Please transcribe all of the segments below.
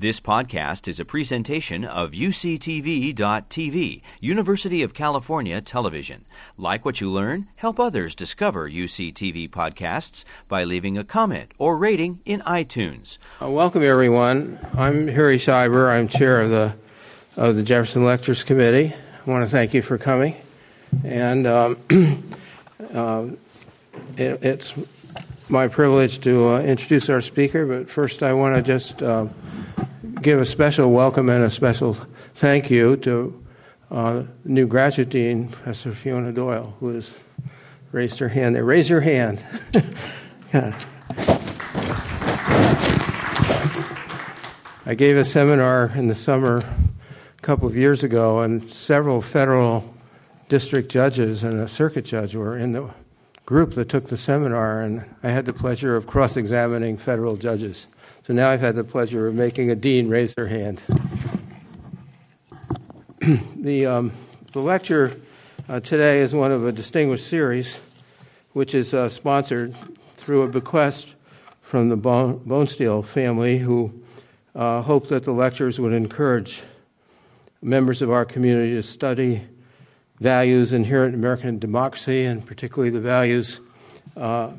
This podcast is a presentation of UCTV.tv, University of California Television. Like what you learn? Help others discover UCTV podcasts by leaving a comment or rating in iTunes. Uh, welcome, everyone. I'm Harry Scheiber. I'm chair of the of the Jefferson Lectures Committee. I want to thank you for coming, and um, uh, it, it's my privilege to uh, introduce our speaker. But first, I want to just uh, give a special welcome and a special thank you to uh, new graduate dean, Professor Fiona Doyle, who has raised her hand there. Raise your hand. I gave a seminar in the summer a couple of years ago, and several federal district judges and a circuit judge were in the group that took the seminar, and I had the pleasure of cross examining federal judges. So now I've had the pleasure of making a dean raise her hand. the, um, the lecture uh, today is one of a distinguished series, which is uh, sponsored through a bequest from the Bone, Bonesteel family, who uh, hope that the lectures would encourage members of our community to study values inherent in American democracy, and particularly the values uh,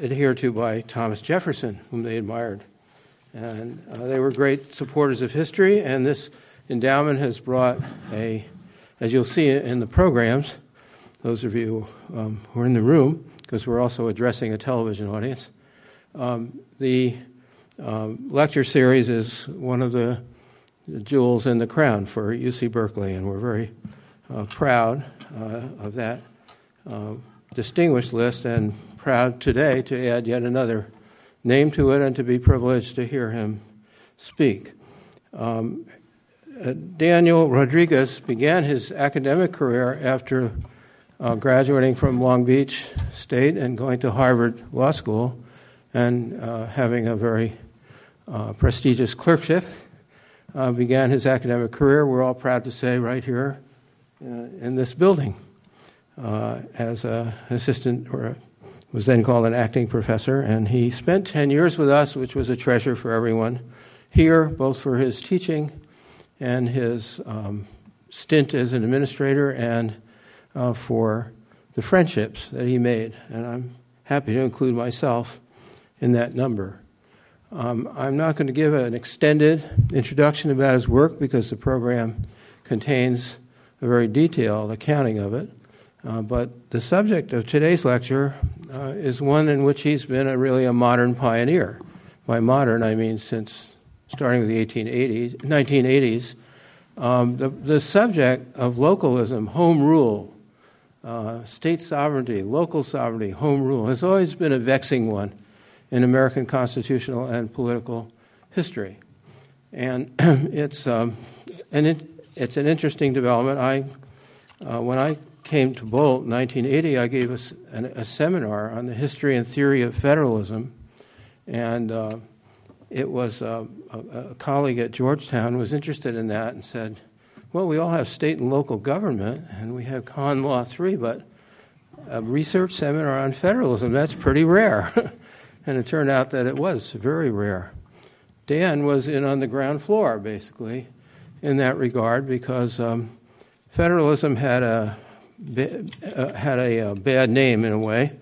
adhered to by Thomas Jefferson, whom they admired. And uh, they were great supporters of history, and this endowment has brought a, as you'll see in the programs, those of you um, who are in the room, because we're also addressing a television audience, um, the um, lecture series is one of the jewels in the crown for UC Berkeley, and we're very uh, proud uh, of that uh, distinguished list and proud today to add yet another name to it and to be privileged to hear him speak. Um, Daniel Rodriguez began his academic career after uh, graduating from Long Beach State and going to Harvard Law School and uh, having a very uh, prestigious clerkship. Uh, began his academic career, we're all proud to say, right here uh, in this building as an assistant or a was then called an acting professor, and he spent 10 years with us, which was a treasure for everyone here, both for his teaching and his um, stint as an administrator and uh, for the friendships that he made. And I'm happy to include myself in that number. Um, I'm not going to give an extended introduction about his work because the program contains a very detailed accounting of it. Uh, but the subject of today's lecture uh, is one in which he's been a, really a modern pioneer. By modern, I mean since starting with the 1880s, 1980s. Um, the, the subject of localism, home rule, uh, state sovereignty, local sovereignty, home rule, has always been a vexing one in American constitutional and political history. And it's, um, and it, it's an interesting development. I, uh, when I came to Boalt in 1980, I gave a, a, seminar on the history and theory of federalism, and uh, it was uh, a, a, colleague at Georgetown was interested in that and said, "Well, we all have state and local government, and we have Con Law three, but a research seminar on federalism—that's pretty rare." and it turned out that it was very rare. Dan was in on the ground floor, basically, in that regard, because um, federalism had a had a, uh, bad name in a way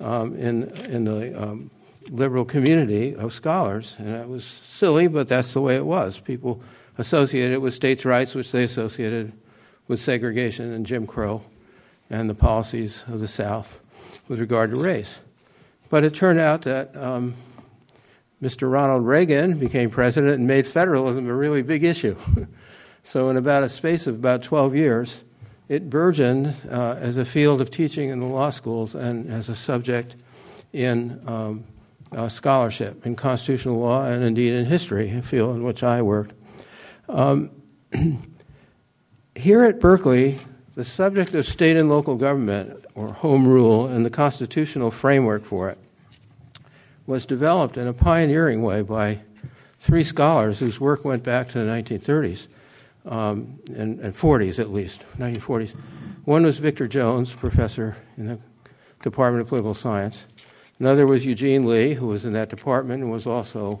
um, in in the um, liberal community of scholars, and that was silly, but that's the way it was. People associated it with states' rights, which they associated with segregation and Jim Crow, and the policies of the South with regard to race. But it turned out that um, Mr. Ronald Reagan became president and made federalism a really big issue. so, in about a space of about 12 years, it burgeoned uh, as a field of teaching in the law schools and as a subject in um, uh, scholarship, in constitutional law, and indeed in history, a field in which I worked. Um, here at Berkeley, the subject of state and local government, or home rule, and the constitutional framework for it was developed in a pioneering way by three scholars whose work went back to the 1930s um, and, and 40s at least, 1940s. One was Victor Jones, professor in the Department of Political Science. Another was Eugene Lee, who was in that department and was also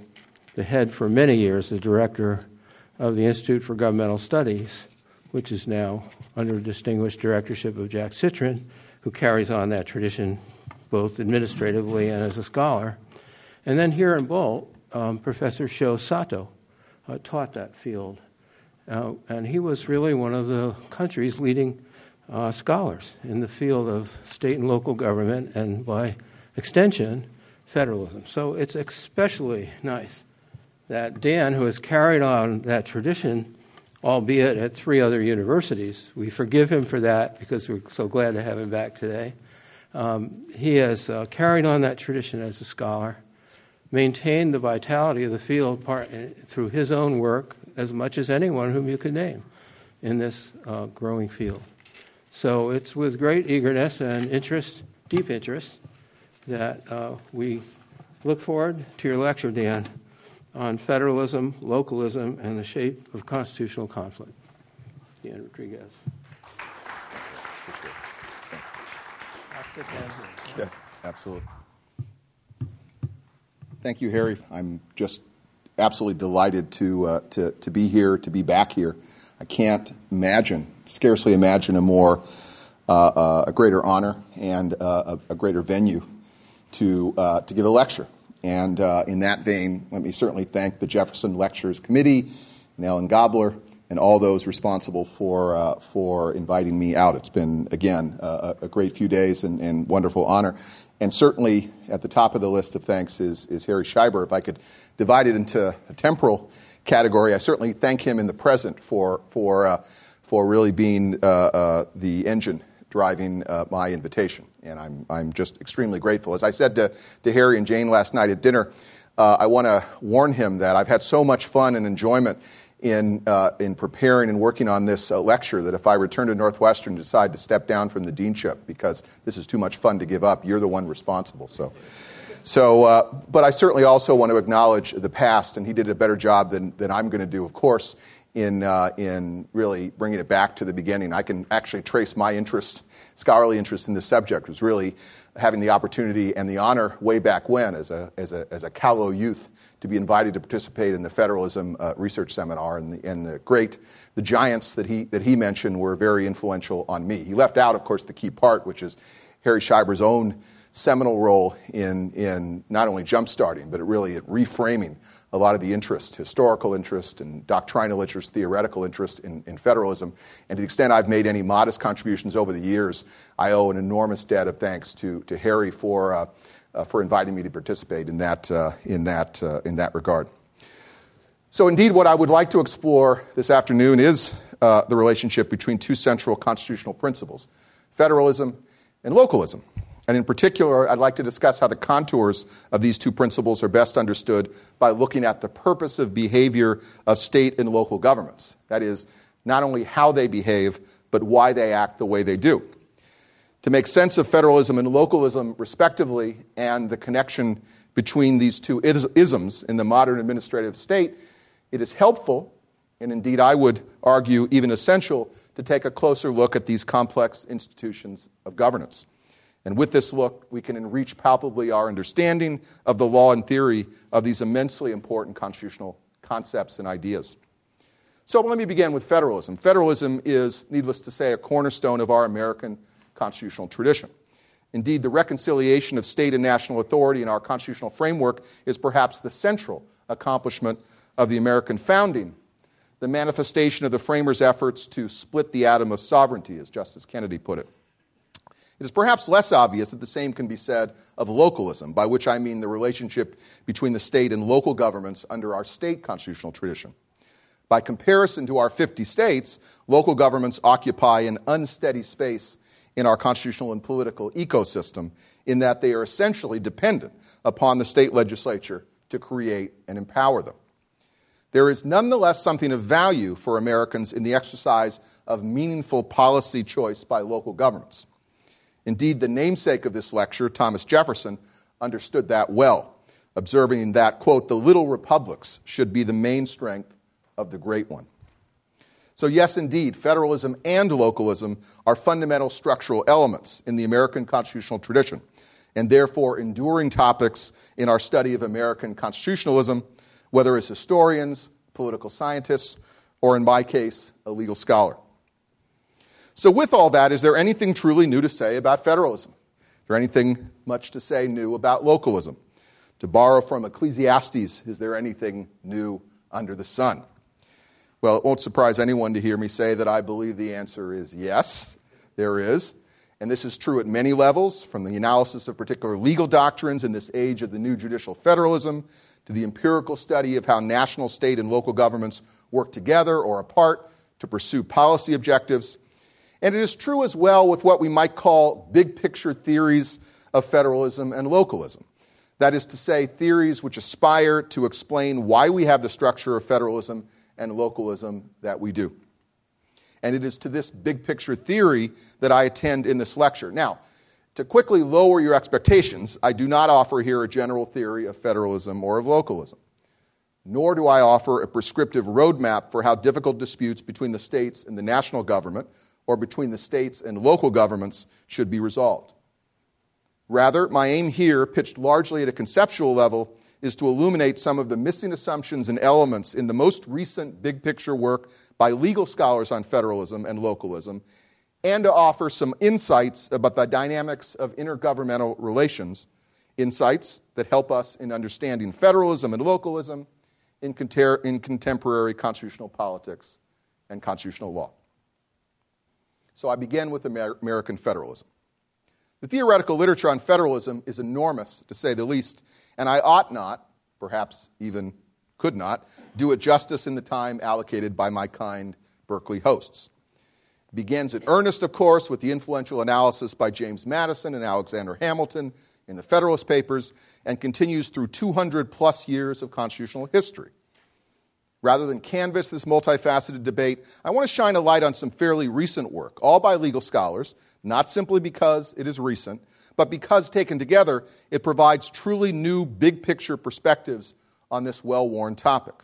the head for many years, the director of the Institute for Governmental Studies, which is now under distinguished directorship of Jack Citrin, who carries on that tradition both administratively and as a scholar. And then here in Boalt, um, Professor Sho Sato uh, taught that field. Uh, and he was really one of the country's leading uh, scholars in the field of state and local government, and by extension, federalism. So it's especially nice that Dan, who has carried on that tradition, albeit at three other universities, we forgive him for that because we're so glad to have him back today. Um, he has uh, carried on that tradition as a scholar, maintained the vitality of the field part, uh, through his own work as much as anyone whom you could name in this uh, growing field. So it's with great eagerness and interest, deep interest, that uh, we look forward to your lecture, Dan, on federalism, localism, and the shape of constitutional conflict. Dan Rodriguez. Yeah, absolutely. Thank you, Harry. I'm just absolutely delighted to, uh, to, to be here, to be back here. I can't imagine, scarcely imagine a more, uh, uh, a greater honor and uh, a, a, greater venue to, uh, to give a lecture. And in that vein, let me certainly thank the Jefferson Lectures Committee and Ellen Gobler and all those responsible for, for inviting me out. It's been, again, a, a great few days and, and, wonderful honor. And certainly at the top of the list of thanks is, is Harry Scheiber. If I could divide it into a temporal category, I certainly thank him in the present for, for, uh, for really being uh, uh the engine driving uh, my invitation. And I'm, I'm just extremely grateful. As I said to, to Harry and Jane last night at dinner, uh, I want to warn him that I've had so much fun and enjoyment in, uh, in preparing and working on this uh, lecture that if I return to Northwestern decide to step down from the deanship because this is too much fun to give up, you're the one responsible. So, so uh, but I certainly also want to acknowledge the past, and he did a better job than, than I'm going to do, of course, in, uh, in really bringing it back to the beginning. I can actually trace my interest, scholarly interest in this subject, was really having the opportunity and the honor way back when as a, as a, as a callow youth to be invited to participate in the federalism uh, research seminar. And the, and the great, the giants that he, that he mentioned were very influential on me. He left out, of course, the key part, which is Harry Scheiber's own seminal role in, in not only jumpstarting, but really at reframing a lot of the interest, historical interest and doctrinal interest, theoretical interest in, in, federalism. And to the extent I've made any modest contributions over the years, I owe an enormous debt of thanks to, to Harry for, uh, for inviting me to participate in that, uh, in, that, uh, in that regard. So, indeed, what I would like to explore this afternoon is uh, the relationship between two central constitutional principles federalism and localism. And in particular, I'd like to discuss how the contours of these two principles are best understood by looking at the purpose of behavior of state and local governments. That is, not only how they behave, but why they act the way they do. To make sense of federalism and localism, respectively, and the connection between these two isms in the modern administrative state, it is helpful, and indeed I would argue even essential, to take a closer look at these complex institutions of governance. And with this look, we can enrich palpably our understanding of the law and theory of these immensely important constitutional concepts and ideas. So let me begin with federalism. Federalism is, needless to say, a cornerstone of our American constitutional tradition. Indeed, the reconciliation of state and national authority in our constitutional framework is perhaps the central accomplishment of the American founding, the manifestation of the framers' efforts to split the atom of sovereignty, as Justice Kennedy put it. It is perhaps less obvious that the same can be said of localism, by which I mean the relationship between the state and local governments under our state constitutional tradition. By comparison to our 50 states, local governments occupy an unsteady space in our constitutional and political ecosystem in that they are essentially dependent upon the state legislature to create and empower them. There is nonetheless something of value for Americans in the exercise of meaningful policy choice by local governments. Indeed, the namesake of this lecture, Thomas Jefferson, understood that well, observing that, quote, the little republics should be the main strength of the great one. So, yes, indeed, federalism and localism are fundamental structural elements in the American constitutional tradition, and therefore enduring topics in our study of American constitutionalism, whether as historians, political scientists, or in my case, a legal scholar. So, with all that, is there anything truly new to say about federalism? Is there anything much to say new about localism? To borrow from Ecclesiastes, is there anything new under the sun? Well, it won't surprise anyone to hear me say that I believe the answer is yes, there is. And this is true at many levels, from the analysis of particular legal doctrines in this age of the new judicial federalism to the empirical study of how national, state, and local governments work together or apart to pursue policy objectives. And it is true as well with what we might call big picture theories of federalism and localism. That is to say, theories which aspire to explain why we have the structure of federalism and localism that we do. And it is to this big picture theory that I attend in this lecture. Now, to quickly lower your expectations, I do not offer here a general theory of federalism or of localism, nor do I offer a prescriptive roadmap for how difficult disputes between the states and the national government or between the states and local governments should be resolved. Rather, my aim here, pitched largely at a conceptual level, is to illuminate some of the missing assumptions and elements in the most recent big picture work by legal scholars on federalism and localism, and to offer some insights about the dynamics of intergovernmental relations, insights that help us in understanding federalism and localism in, in contemporary constitutional politics and constitutional law. So I begin with Amer- American federalism. The theoretical literature on federalism is enormous, to say the least, and I ought not, perhaps even could not, do it justice in the time allocated by my kind Berkeley hosts. Begins in earnest, of course, with the influential analysis by James Madison and Alexander Hamilton in the Federalist Papers, and continues through 200 plus years of constitutional history. Rather than canvass this multifaceted debate, I want to shine a light on some fairly recent work, all by legal scholars, not simply because it is recent, but because taken together, it provides truly new big picture perspectives on this well worn topic.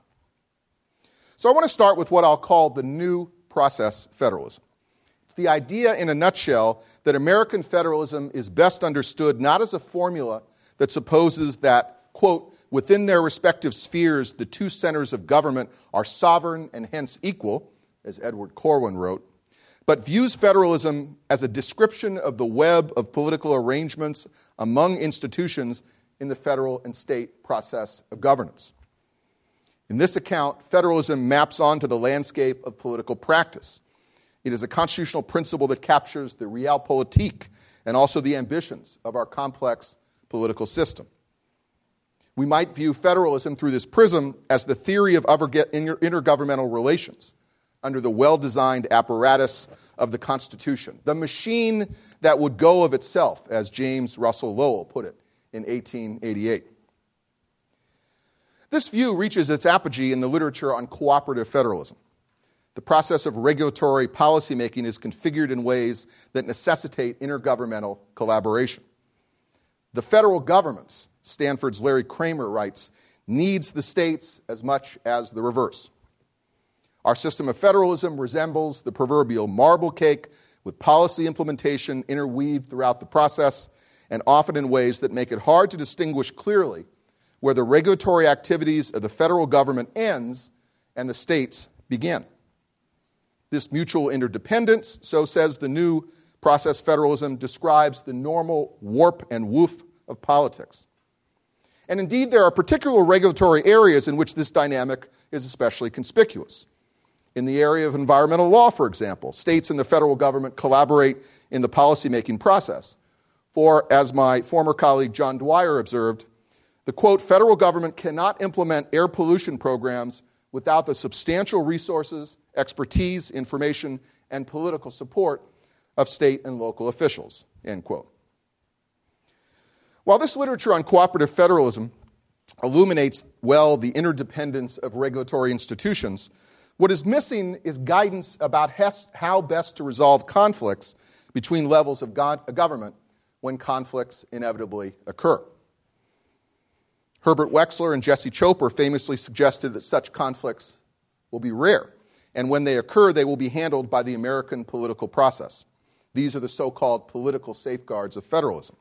So I want to start with what I'll call the new process federalism. It's the idea, in a nutshell, that American federalism is best understood not as a formula that supposes that, quote, within their respective spheres, the two centers of government are sovereign and hence equal, as Edward Corwin wrote, but views federalism as a description of the web of political arrangements among institutions in the federal and state process of governance. In this account, federalism maps onto the landscape of political practice. It is a constitutional principle that captures the realpolitik and also the ambitions of our complex political system. We might view federalism through this prism as the theory of intergovernmental relations under the well designed apparatus of the Constitution, the machine that would go of itself, as James Russell Lowell put it in 1888. This view reaches its apogee in the literature on cooperative federalism. The process of regulatory policymaking is configured in ways that necessitate intergovernmental collaboration. The federal governments, Stanford's Larry Kramer writes, needs the states as much as the reverse. Our system of federalism resembles the proverbial marble cake with policy implementation interweaved throughout the process and often in ways that make it hard to distinguish clearly where the regulatory activities of the federal government ends and the states begin. This mutual interdependence, so says the new process federalism, describes the normal warp and woof of politics. And indeed, there are particular regulatory areas in which this dynamic is especially conspicuous. In the area of environmental law, for example, states and the federal government collaborate in the policymaking process. For, as my former colleague John Dwyer observed, the quote, federal government cannot implement air pollution programs without the substantial resources, expertise, information, and political support of state and local officials, end quote. While this literature on cooperative federalism illuminates well the interdependence of regulatory institutions, what is missing is guidance about how best to resolve conflicts between levels of uh, government when conflicts inevitably occur. Herbert Wechsler and Jesse Choper famously suggested that such conflicts will be rare, and when they occur, they will be handled by the American political process. These are the so called political safeguards of federalism.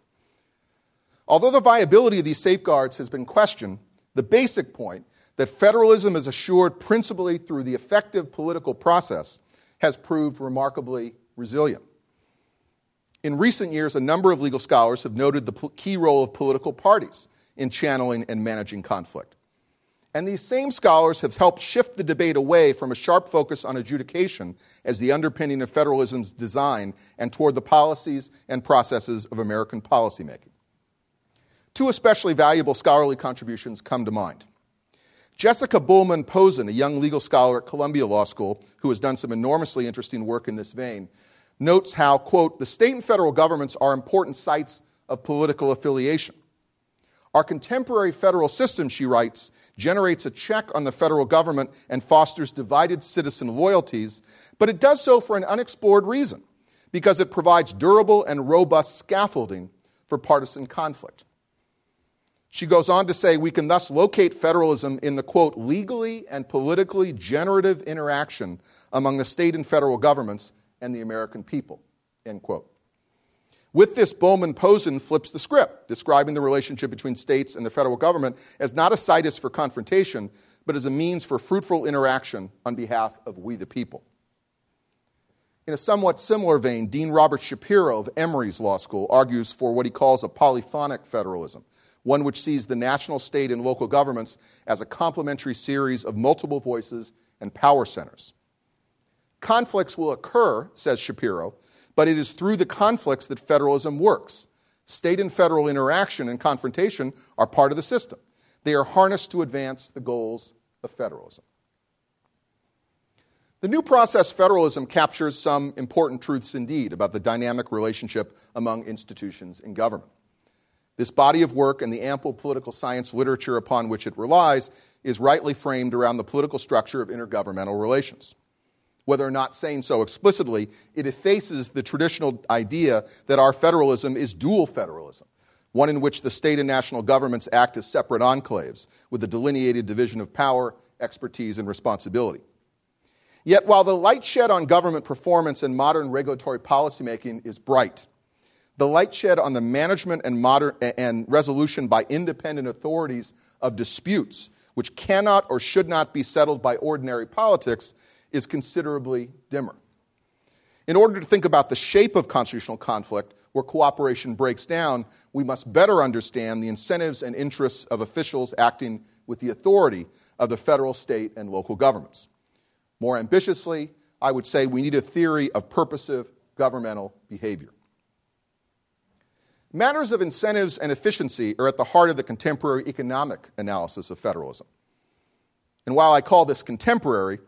Although the viability of these safeguards has been questioned, the basic point that federalism is assured principally through the effective political process has proved remarkably resilient. In recent years, a number of legal scholars have noted the key role of political parties in channeling and managing conflict. And these same scholars have helped shift the debate away from a sharp focus on adjudication as the underpinning of federalism's design and toward the policies and processes of American policymaking. Two especially valuable scholarly contributions come to mind. Jessica Bulman-Pozen, a young legal scholar at Columbia Law School who has done some enormously interesting work in this vein, notes how, quote, the state and federal governments are important sites of political affiliation. Our contemporary federal system, she writes, generates a check on the federal government and fosters divided citizen loyalties, but it does so for an unexplored reason because it provides durable and robust scaffolding for partisan conflict. She goes on to say we can thus locate federalism in the quote, legally and politically generative interaction among the state and federal governments and the American people, end quote. With this, Bulman-Pozen flips the script, describing the relationship between states and the federal government as not a situs for confrontation, but as a means for fruitful interaction on behalf of we the people. In a somewhat similar vein, Dean Robert Schapiro of Emory's Law School argues for what he calls a polyphonic federalism, one which sees the national, state, and local governments as a complementary series of multiple voices and power centers. Conflicts will occur, says Schapiro, but it is through the conflicts that federalism works. State and federal interaction and confrontation are part of the system. They are harnessed to advance the goals of federalism. The new process federalism captures some important truths indeed about the dynamic relationship among institutions in government. This body of work and the ample political science literature upon which it relies is rightly framed around the political structure of intergovernmental relations. Whether or not saying so explicitly, it effaces the traditional idea that our federalism is dual federalism, one in which the state and national governments act as separate enclaves with a delineated division of power, expertise, and responsibility. Yet, while the light shed on government performance and modern regulatory policymaking is bright, the light shed on the management and, modern, and resolution by independent authorities of disputes, which cannot or should not be settled by ordinary politics, is considerably dimmer. In order to think about the shape of constitutional conflict where cooperation breaks down, we must better understand the incentives and interests of officials acting with the authority of the federal, state, and local governments. More ambitiously, I would say we need a theory of purposive governmental behavior. Matters of incentives and efficiency are at the heart of the contemporary economic analysis of federalism. And while I call this contemporary,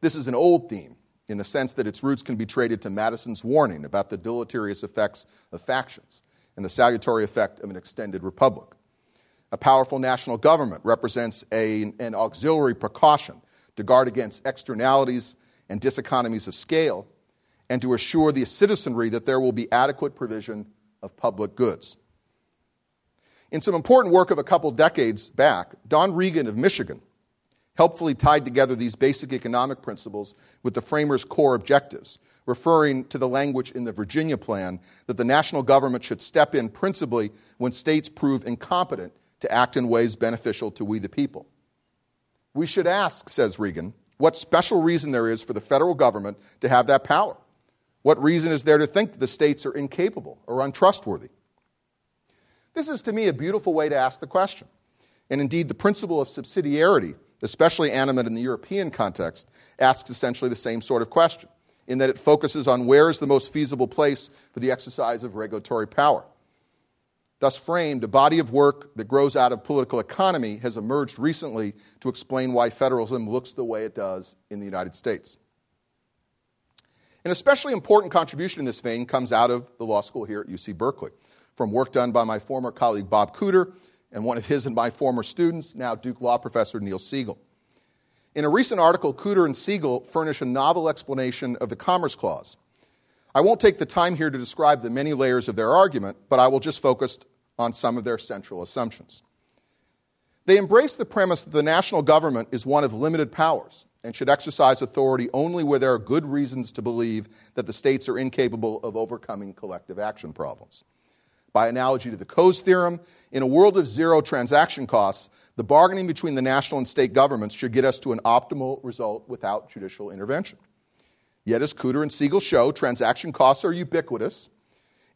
this is an old theme in the sense that its roots can be traced to Madison's warning about the deleterious effects of factions and the salutary effect of an extended republic. A powerful national government represents a, an auxiliary precaution to guard against externalities and diseconomies of scale and to assure the citizenry that there will be adequate provision of public goods. In some important work of a couple decades back, Don Regan of Michigan helpfully tied together these basic economic principles with the framers' core objectives, referring to the language in the Virginia Plan that the national government should step in principally when states prove incompetent to act in ways beneficial to we the people. We should ask, says Regan, what special reason there is for the federal government to have that power. What reason is there to think the states are incapable or untrustworthy? This is to me a beautiful way to ask the question. And indeed, the principle of subsidiarity, especially animate in the European context, asks essentially the same sort of question, in that it focuses on where is the most feasible place for the exercise of regulatory power. Thus framed, a body of work that grows out of political economy has emerged recently to explain why federalism looks the way it does in the United States. An especially important contribution in this vein comes out of the law school here at UC Berkeley, from work done by my former colleague Bob Cooter and one of his and my former students, now Duke Law professor Neil Siegel. In a recent article, Cooter and Siegel furnish a novel explanation of the Commerce Clause. I won't take the time here to describe the many layers of their argument, but I will just focus on some of their central assumptions. They embrace the premise that the national government is one of limited powers and should exercise authority only where there are good reasons to believe that the states are incapable of overcoming collective action problems. By analogy to the Coase theorem, in a world of zero transaction costs, The bargaining between the national and state governments should get us to an optimal result without judicial intervention. Yet, as Cooter and Siegel show, transaction costs are ubiquitous.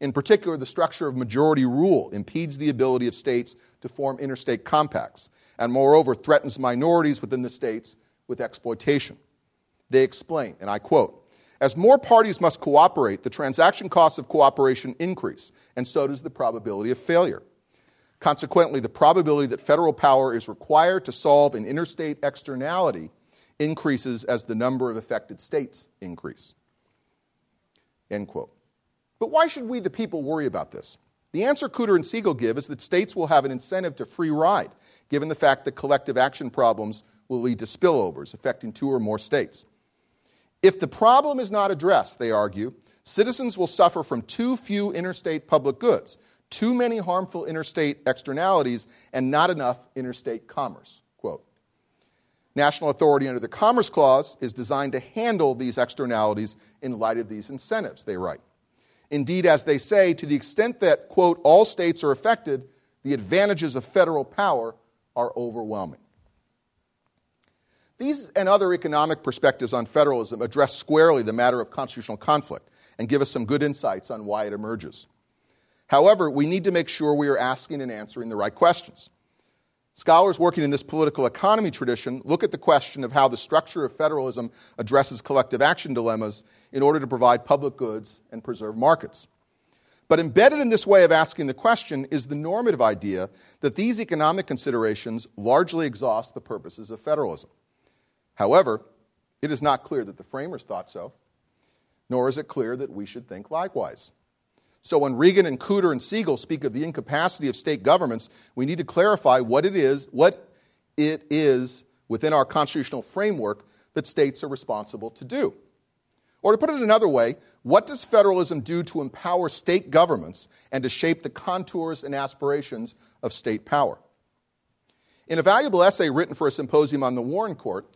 In particular, the structure of majority rule impedes the ability of states to form interstate compacts, and moreover, threatens minorities within the states with exploitation. They explain, and I quote As more parties must cooperate, the transaction costs of cooperation increase, and so does the probability of failure. Consequently, the probability that federal power is required to solve an interstate externality increases as the number of affected states increase. End quote. But why should we, the people, worry about this? The answer Cooter and Siegel give is that states will have an incentive to free ride, given the fact that collective action problems will lead to spillovers affecting two or more states. If the problem is not addressed, they argue, citizens will suffer from too few interstate public goods, too many harmful interstate externalities, and not enough interstate commerce. Quote. National authority under the Commerce Clause is designed to handle these externalities in light of these incentives, they write. Indeed, as they say, to the extent that, quote, all states are affected, the advantages of federal power are overwhelming. These and other economic perspectives on federalism address squarely the matter of constitutional conflict and give us some good insights on why it emerges. However, we need to make sure we are asking and answering the right questions. Scholars working in this political economy tradition look at the question of how the structure of federalism addresses collective action dilemmas in order to provide public goods and preserve markets. But embedded in this way of asking the question is the normative idea that these economic considerations largely exhaust the purposes of federalism. However, it is not clear that the framers thought so, nor is it clear that we should think likewise. So when Regan and Cooter and Siegel speak of the incapacity of state governments, we need to clarify what it is, what it is within our constitutional framework that states are responsible to do. Or to put it another way, what does federalism do to empower state governments and to shape the contours and aspirations of state power? In a valuable essay written for a symposium on the Warren Court,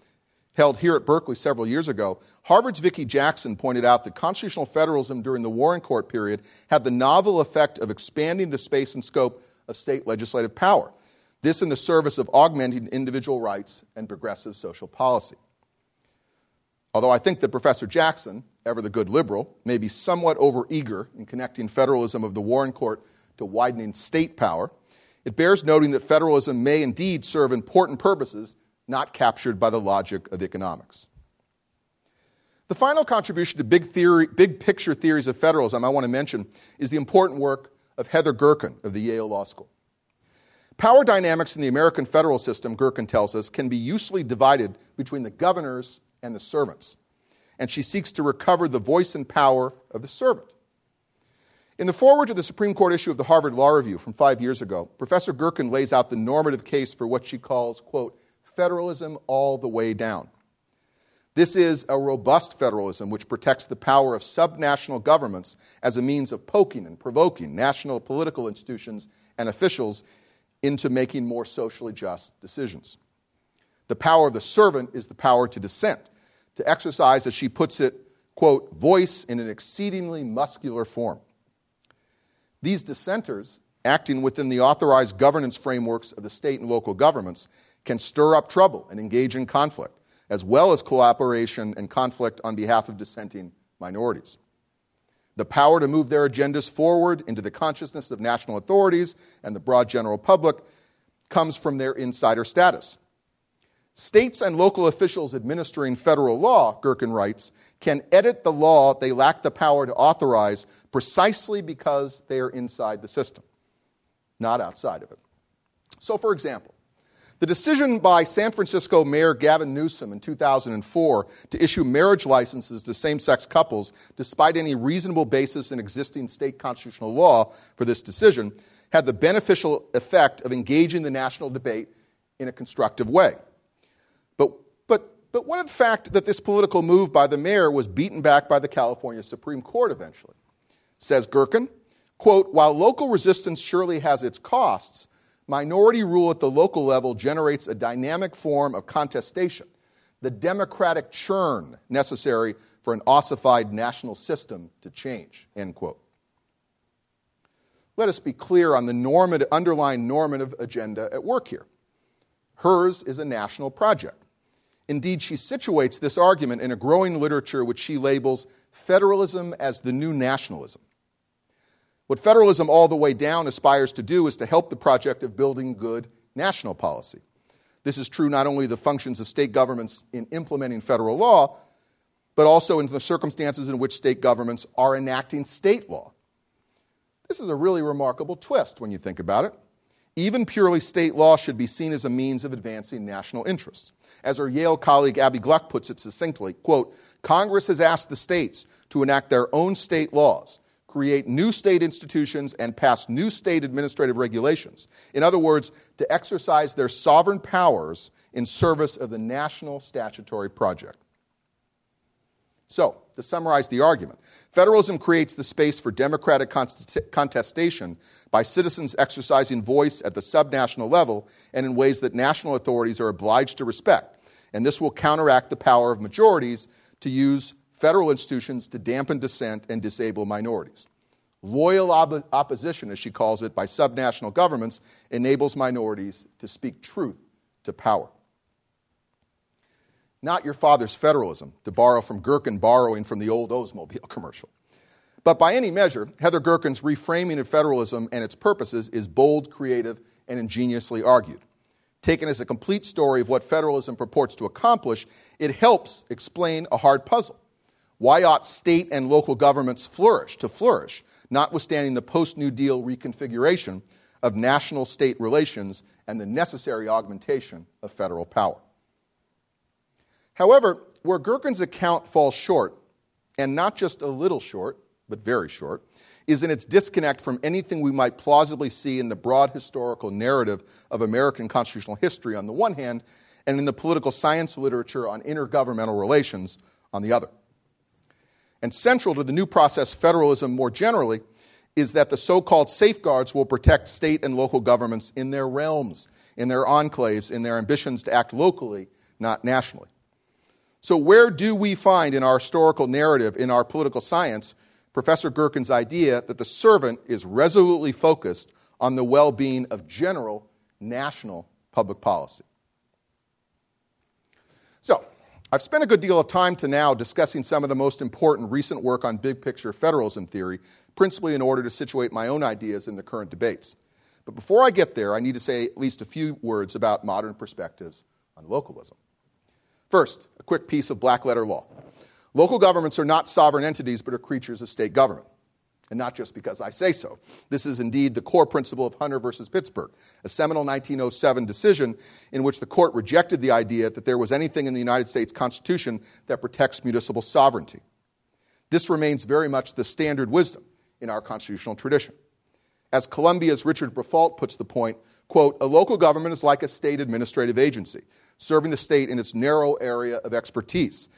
held here at Berkeley several years ago, Harvard's Vicki Jackson pointed out that constitutional federalism during the Warren Court period had the novel effect of expanding the space and scope of state legislative power. This in the service of augmenting individual rights and progressive social policy. Although I think that Professor Jackson, ever the good liberal, may be somewhat overeager in connecting federalism of the Warren Court to widening state power, it bears noting that federalism may indeed serve important purposes not captured by the logic of economics. The final contribution to big, theory, big picture theories of federalism I want to mention is the important work of Heather Gerken of the Yale Law School. Power dynamics in the American federal system, Gerken tells us, can be usefully divided between the governors and the servants. And she seeks to recover the voice and power of the servant. In the foreword to the Supreme Court issue of the Harvard Law Review from five years ago, Professor Gerken lays out the normative case for what she calls, quote, federalism all the way down. This is a robust federalism which protects the power of subnational governments as a means of poking and provoking national political institutions and officials into making more socially just decisions. The power of the servant is the power to dissent, to exercise, as she puts it, quote, voice in an exceedingly muscular form. These dissenters, acting within the authorized governance frameworks of the state and local governments, can stir up trouble and engage in conflict, as well as cooperation and conflict on behalf of dissenting minorities. The power to move their agendas forward into the consciousness of national authorities and the broad general public comes from their insider status. States and local officials administering federal law, Gerken writes, can edit the law they lack the power to authorize precisely because they are inside the system, not outside of it. So, for example, the decision by San Francisco Mayor Gavin Newsom in 2004 to issue marriage licenses to same sex couples, despite any reasonable basis in existing state constitutional law for this decision, had the beneficial effect of engaging the national debate in a constructive way. But, but, but what of the fact that this political move by the mayor was beaten back by the California Supreme Court eventually? Says Gerken, quote, while local resistance surely has its costs, Minority rule at the local level generates a dynamic form of contestation, the democratic churn necessary for an ossified national system to change. End quote. Let us be clear on the normative, underlying normative agenda at work here. Hers is a national project. Indeed, she situates this argument in a growing literature which she labels federalism as the new nationalism. What federalism all the way down aspires to do is to help the project of building good national policy. This is true not only the functions of state governments in implementing federal law, but also in the circumstances in which state governments are enacting state law. This is a really remarkable twist when you think about it. Even purely state law should be seen as a means of advancing national interests. As our Yale colleague Abbe Gluck puts it succinctly, quote, Congress has asked the states to enact their own state laws, create new state institutions, and pass new state administrative regulations. In other words, to exercise their sovereign powers in service of the national statutory project. So, to summarize the argument, federalism creates the space for democratic contestation by citizens exercising voice at the subnational level and in ways that national authorities are obliged to respect. And this will counteract the power of majorities to use federal institutions to dampen dissent and disable minorities. Loyal op- opposition, as she calls it, by subnational governments enables minorities to speak truth to power not your father's federalism, to borrow from Gerken borrowing from the old Oldsmobile commercial. But by any measure, Heather Gerken's reframing of federalism and its purposes is bold, creative, and ingeniously argued. Taken as a complete story of what federalism purports to accomplish, it helps explain a hard puzzle. Why ought state and local governments flourish to flourish, notwithstanding the post New Deal reconfiguration of national state relations and the necessary augmentation of federal power? However, where Gerken's account falls short, and not just a little short, but very short, is in its disconnect from anything we might plausibly see in the broad historical narrative of American constitutional history on the one hand, and in the political science literature on intergovernmental relations on the other. And central to the new process federalism more generally is that the so called safeguards will protect state and local governments in their realms, in their enclaves, in their ambitions to act locally, not nationally. So, where do we find in our historical narrative, in our political science, Professor Gerken's idea that the servant is resolutely focused on the well being of general national public policy? So, I've spent a good deal of time to now discussing some of the most important recent work on big picture federalism theory, principally in order to situate my own ideas in the current debates. But before I get there, I need to say at least a few words about modern perspectives on localism. First, a quick piece of black letter law. Local governments are not sovereign entities, but are creatures of state government. And not just because I say so. This is indeed the core principle of Hunter versus Pittsburgh, a seminal 1907 decision in which the court rejected the idea that there was anything in the United States Constitution that protects municipal sovereignty. This remains very much the standard wisdom in our constitutional tradition. As Columbia's Richard Briffault puts the point, quote, a local government is like a state administrative agency serving the state in its narrow area of expertise.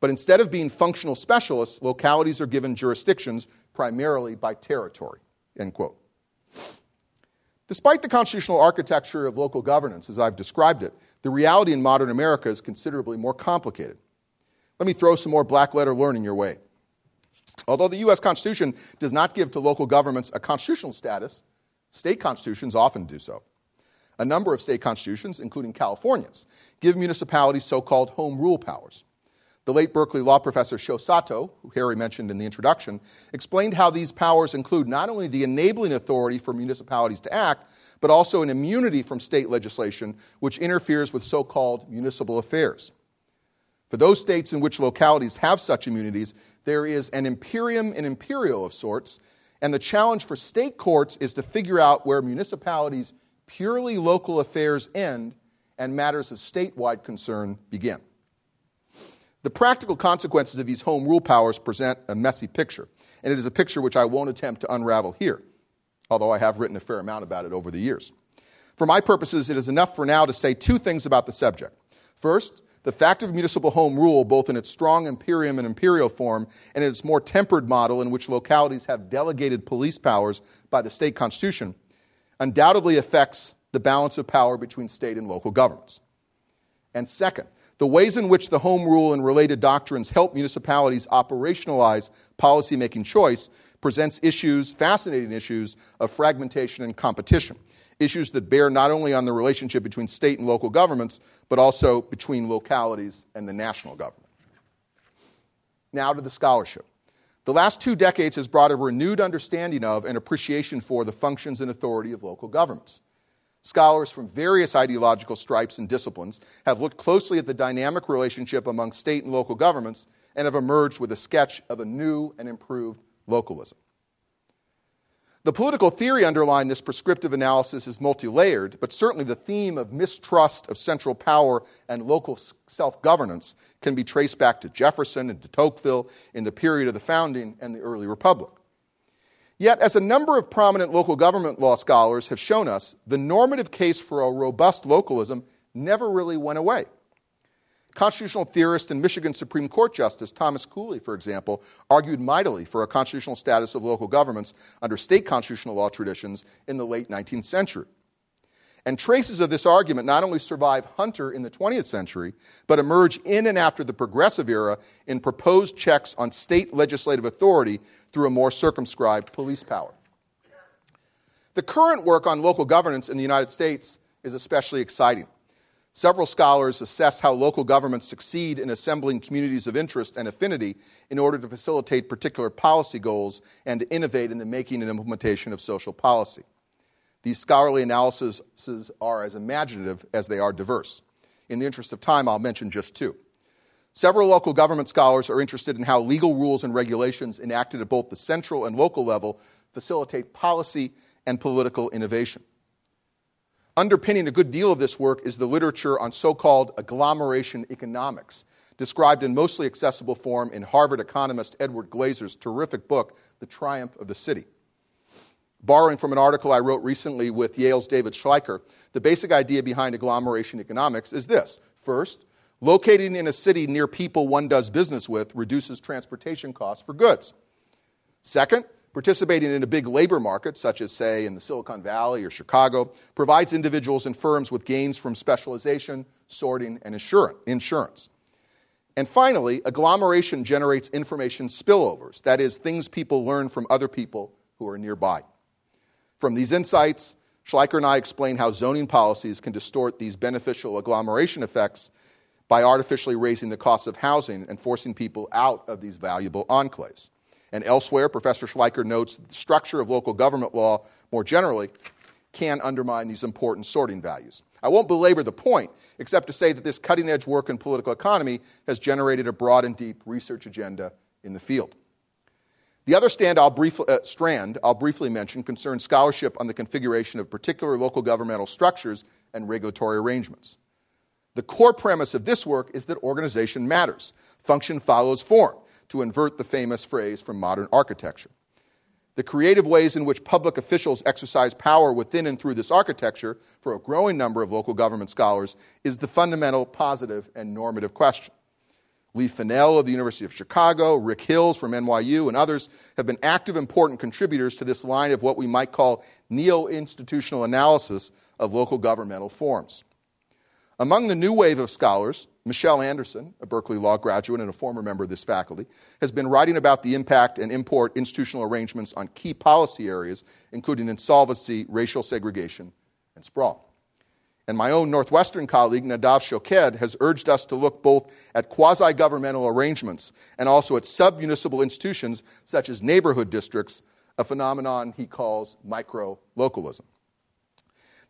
But instead of being functional specialists, localities are given jurisdictions primarily by territory. End quote. Despite the constitutional architecture of local governance, as I've described it, the reality in modern America is considerably more complicated. Let me throw some more black letter learning your way. Although the U.S. Constitution does not give to local governments a constitutional status, state constitutions often do so. A number of state constitutions, including California's, give municipalities so called home rule powers. The late Berkeley law professor Sho Sato, who Harry mentioned in the introduction, explained how these powers include not only the enabling authority for municipalities to act, but also an immunity from state legislation which interferes with so called municipal affairs. For those states in which localities have such immunities, there is an imperium in imperio of sorts, and the challenge for state courts is to figure out where municipalities' purely local affairs end and matters of statewide concern begin. The practical consequences of these home rule powers present a messy picture, and it is a picture which I won't attempt to unravel here, although I have written a fair amount about it over the years. For my purposes, it is enough for now to say two things about the subject. First, the fact of municipal home rule, both in its strong imperium in imperio form and in its more tempered model in which localities have delegated police powers by the state constitution, undoubtedly affects the balance of power between state and local governments. And second, the ways in which the home rule and related doctrines help municipalities operationalize policymaking choice presents issues, fascinating issues, of fragmentation and competition. issues that bear not only on the relationship between state and local governments, but also between localities and the national government. Now to the scholarship. The last two decades has brought a renewed understanding of and appreciation for the functions and authority of local governments. Scholars from various ideological stripes and disciplines have looked closely at the dynamic relationship among state and local governments and have emerged with a sketch of a new and improved localism. The political theory underlying this prescriptive analysis is multi layered, but certainly the theme of mistrust of central power and local self governance can be traced back to Jefferson and de Tocqueville in the period of the founding and the early republic. Yet, as a number of prominent local government law scholars have shown us, the normative case for a robust localism never really went away. Constitutional theorist and Michigan Supreme Court Justice Thomas Cooley, for example, argued mightily for a constitutional status of local governments under state constitutional law traditions in the late 19th century. And traces of this argument not only survive Hunter in the 20th century, but emerge in and after the Progressive era in proposed checks on state legislative authority through a more circumscribed police power. The current work on local governance in the United States is especially exciting. Several scholars assess how local governments succeed in assembling communities of interest and affinity in order to facilitate particular policy goals and to innovate in the making and implementation of social policy. These scholarly analyses are as imaginative as they are diverse. In the interest of time, I'll mention just two. Several local government scholars are interested in how legal rules and regulations enacted at both the central and local level facilitate policy and political innovation. Underpinning a good deal of this work is the literature on so called agglomeration economics, described in mostly accessible form in Harvard economist Edward Glaeser's terrific book, The Triumph of the City. Borrowing from an article I wrote recently with Yale's David Schleicher, the basic idea behind agglomeration economics is this First, locating in a city near people one does business with reduces transportation costs for goods. Second, Participating in a big labor market, such as, say, in the Silicon Valley or Chicago, provides individuals and firms with gains from specialization, sorting, and insurance. And finally, agglomeration generates information spillovers, that is, things people learn from other people who are nearby. From these insights, Schleicher and I explain how zoning policies can distort these beneficial agglomeration effects by artificially raising the cost of housing and forcing people out of these valuable enclaves. And elsewhere, Professor Schleicher notes that the structure of local government law more generally can undermine these important sorting values. I won't belabor the point, except to say that this cutting edge work in political economy has generated a broad and deep research agenda in the field. The other stand I'll briefly, uh, strand I'll briefly mention concerns scholarship on the configuration of particular local governmental structures and regulatory arrangements. The core premise of this work is that organization matters. Function follows form to invert the famous phrase from modern architecture. The creative ways in which public officials exercise power within and through this architecture for a growing number of local government scholars is the fundamental positive and normative question. Lee Fennell of the University of Chicago, Rick Hills from NYU, and others have been active, important contributors to this line of what we might call neo institutional analysis of local governmental forms. Among the new wave of scholars, Michelle Anderson, a Berkeley Law graduate and a former member of this faculty, has been writing about the impact and import institutional arrangements on key policy areas, including insolvency, racial segregation, and sprawl. And my own Northwestern colleague, Nadav Shoked, has urged us to look both at quasi governmental arrangements and also at sub municipal institutions such as neighborhood districts, a phenomenon he calls micro localism.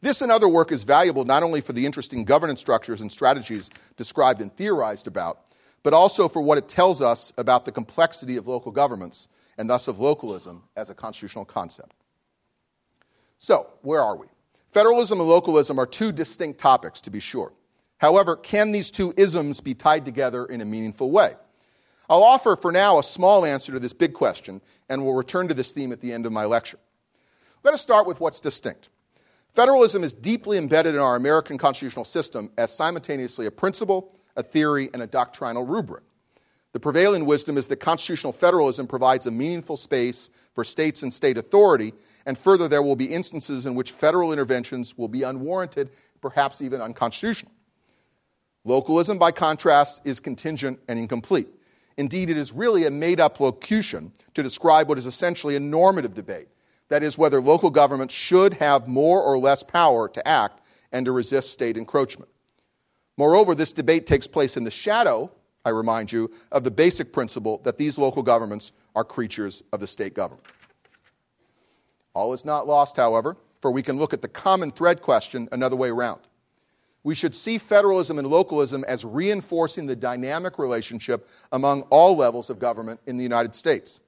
This and other work is valuable not only for the interesting governance structures and strategies described and theorized about, but also for what it tells us about the complexity of local governments and thus of localism as a constitutional concept. So, where are we? Federalism and localism are two distinct topics, to be sure. However, can these two isms be tied together in a meaningful way? I'll offer for now a small answer to this big question, and we'll return to this theme at the end of my lecture. Let us start with what's distinct. Federalism is deeply embedded in our American constitutional system as simultaneously a principle, a theory, and a doctrinal rubric. The prevailing wisdom is that constitutional federalism provides a meaningful space for states and state authority, and further, there will be instances in which federal interventions will be unwarranted, perhaps even unconstitutional. Localism, by contrast, is contingent and incomplete. Indeed, it is really a made up locution to describe what is essentially a normative debate That is, whether local governments should have more or less power to act and to resist state encroachment. Moreover, this debate takes place in the shadow, I remind you, of the basic principle that these local governments are creatures of the state government. All is not lost, however, for we can look at the common thread question another way around. We should see federalism and localism as reinforcing the dynamic relationship among all levels of government in the United States.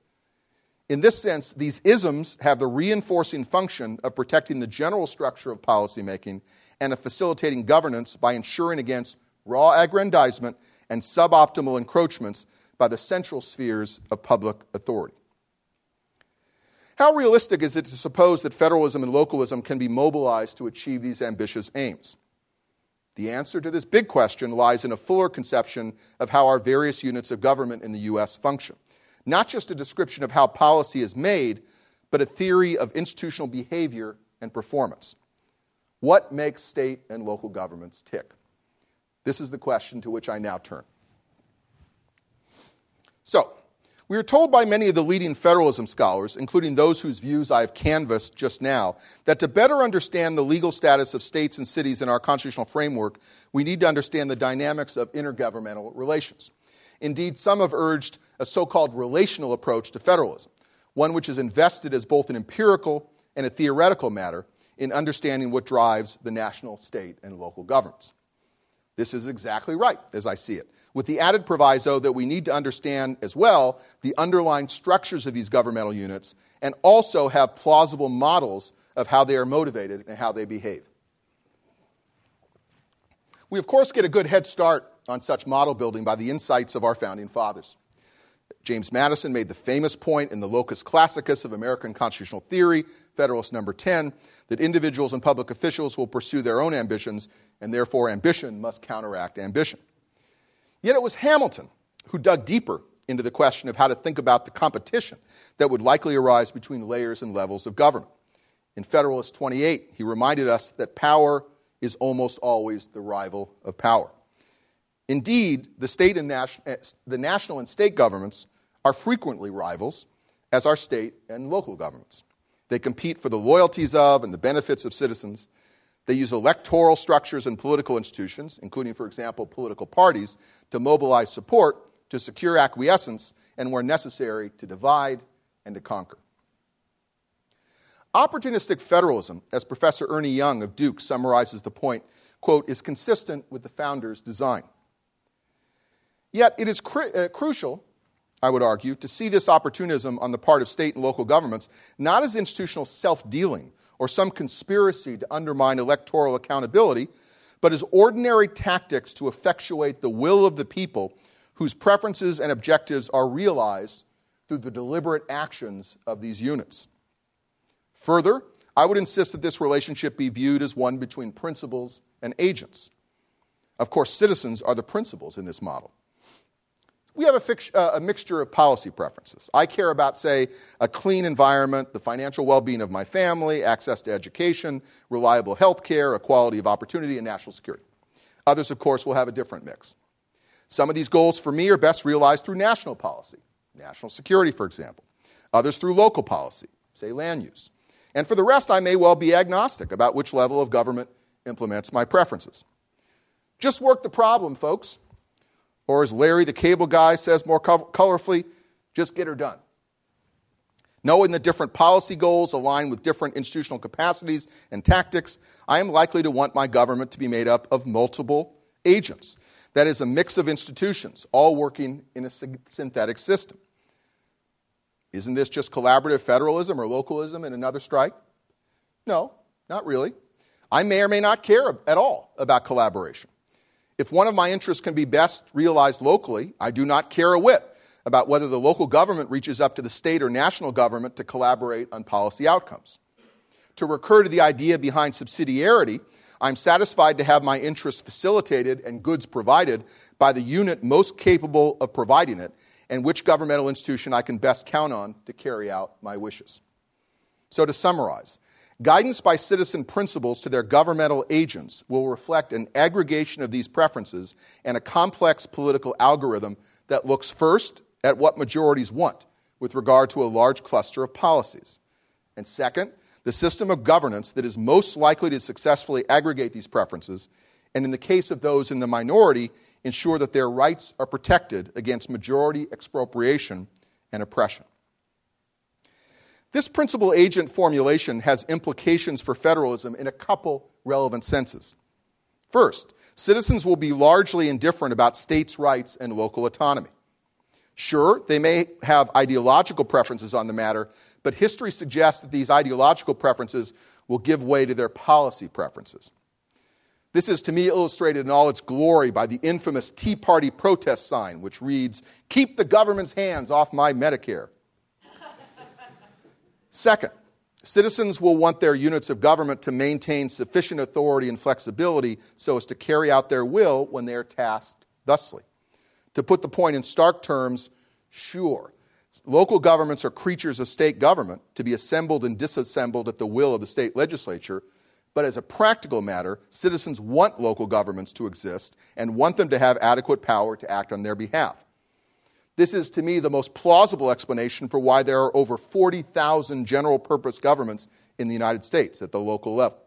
In this sense, these isms have the reinforcing function of protecting the general structure of policymaking and of facilitating governance by ensuring against raw aggrandizement and suboptimal encroachments by the central spheres of public authority. How realistic is it to suppose that federalism and localism can be mobilized to achieve these ambitious aims? The answer to this big question lies in a fuller conception of how our various units of government in the U.S. function not just a description of how policy is made, but a theory of institutional behavior and performance. What makes state and local governments tick? This is the question to which I now turn. So, we are told by many of the leading federalism scholars, including those whose views I have canvassed just now, that to better understand the legal status of states and cities in our constitutional framework, we need to understand the dynamics of intergovernmental relations. Indeed, some have urged a so called relational approach to federalism, one which is invested as both an empirical and a theoretical matter in understanding what drives the national, state, and local governments. This is exactly right, as I see it, with the added proviso that we need to understand as well the underlying structures of these governmental units and also have plausible models of how they are motivated and how they behave. We, of course, get a good head start on such model building by the insights of our founding fathers. James Madison made the famous point in the Locus Classicus of American constitutional theory, Federalist number 10, that individuals and public officials will pursue their own ambitions, and therefore ambition must counteract ambition. Yet it was Hamilton who dug deeper into the question of how to think about the competition that would likely arise between layers and levels of government. In Federalist 28, he reminded us that power is almost always the rival of power. Indeed, the, state and nas- eh, the national and state governments are frequently rivals, as are state and local governments. They compete for the loyalties of and the benefits of citizens. They use electoral structures and political institutions, including, for example, political parties, to mobilize support, to secure acquiescence, and where necessary, to divide and to conquer. Opportunistic federalism, as Professor Ernie Young of Duke summarizes the point, quote, is consistent with the founders' design. Yet it is cru- uh, crucial, I would argue, to see this opportunism on the part of state and local governments not as institutional self dealing or some conspiracy to undermine electoral accountability, but as ordinary tactics to effectuate the will of the people whose preferences and objectives are realized through the deliberate actions of these units. Further, I would insist that this relationship be viewed as one between principals and agents. Of course, citizens are the principals in this model we have a, fix, uh, a, mixture of policy preferences. I care about, say, a clean environment, the financial well being of my family, access to education, reliable health care, equality of opportunity, and national security. Others, of course, will have a different mix. Some of these goals for me are best realized through national policy, national security, for example. Others through local policy, say land use. And for the rest, I may well be agnostic about which level of government implements my preferences. Just work the problem, folks. Or as Larry, the cable guy, says more colorfully, just get her done. Knowing the different policy goals align with different institutional capacities and tactics, I am likely to want my government to be made up of multiple agents. That is, a mix of institutions, all working in a synthetic system. Isn't this just collaborative federalism or localism in another strike? No, not really. I may or may not care at all about collaboration. If one of my interests can be best realized locally, I do not care a whit about whether the local government reaches up to the state or national government to collaborate on policy outcomes. To recur to the idea behind subsidiarity, I'm satisfied to have my interests facilitated and goods provided by the unit most capable of providing it and which governmental institution I can best count on to carry out my wishes. So, to summarize, Guidance by citizen principles to their governmental agents will reflect an aggregation of these preferences and a complex political algorithm that looks first at what majorities want with regard to a large cluster of policies, And second, the system of governance that is most likely to successfully aggregate these preferences, and in the case of those in the minority, ensure that their rights are protected against majority expropriation and oppression. This principal agent formulation has implications for federalism in a couple relevant senses. First, citizens will be largely indifferent about states' rights and local autonomy. Sure, they may have ideological preferences on the matter, but history suggests that these ideological preferences will give way to their policy preferences. This is to me illustrated in all its glory by the infamous Tea Party protest sign, which reads, Keep the government's hands off my Medicare. Second, citizens will want their units of government to maintain sufficient authority and flexibility so as to carry out their will when they are tasked thusly. To put the point in stark terms, sure, local governments are creatures of state government to be assembled and disassembled at the will of the state legislature. But as a practical matter, citizens want local governments to exist and want them to have adequate power to act on their behalf. This is, to me, the most plausible explanation for why there are over 40,000 general purpose governments in the United States at the local level.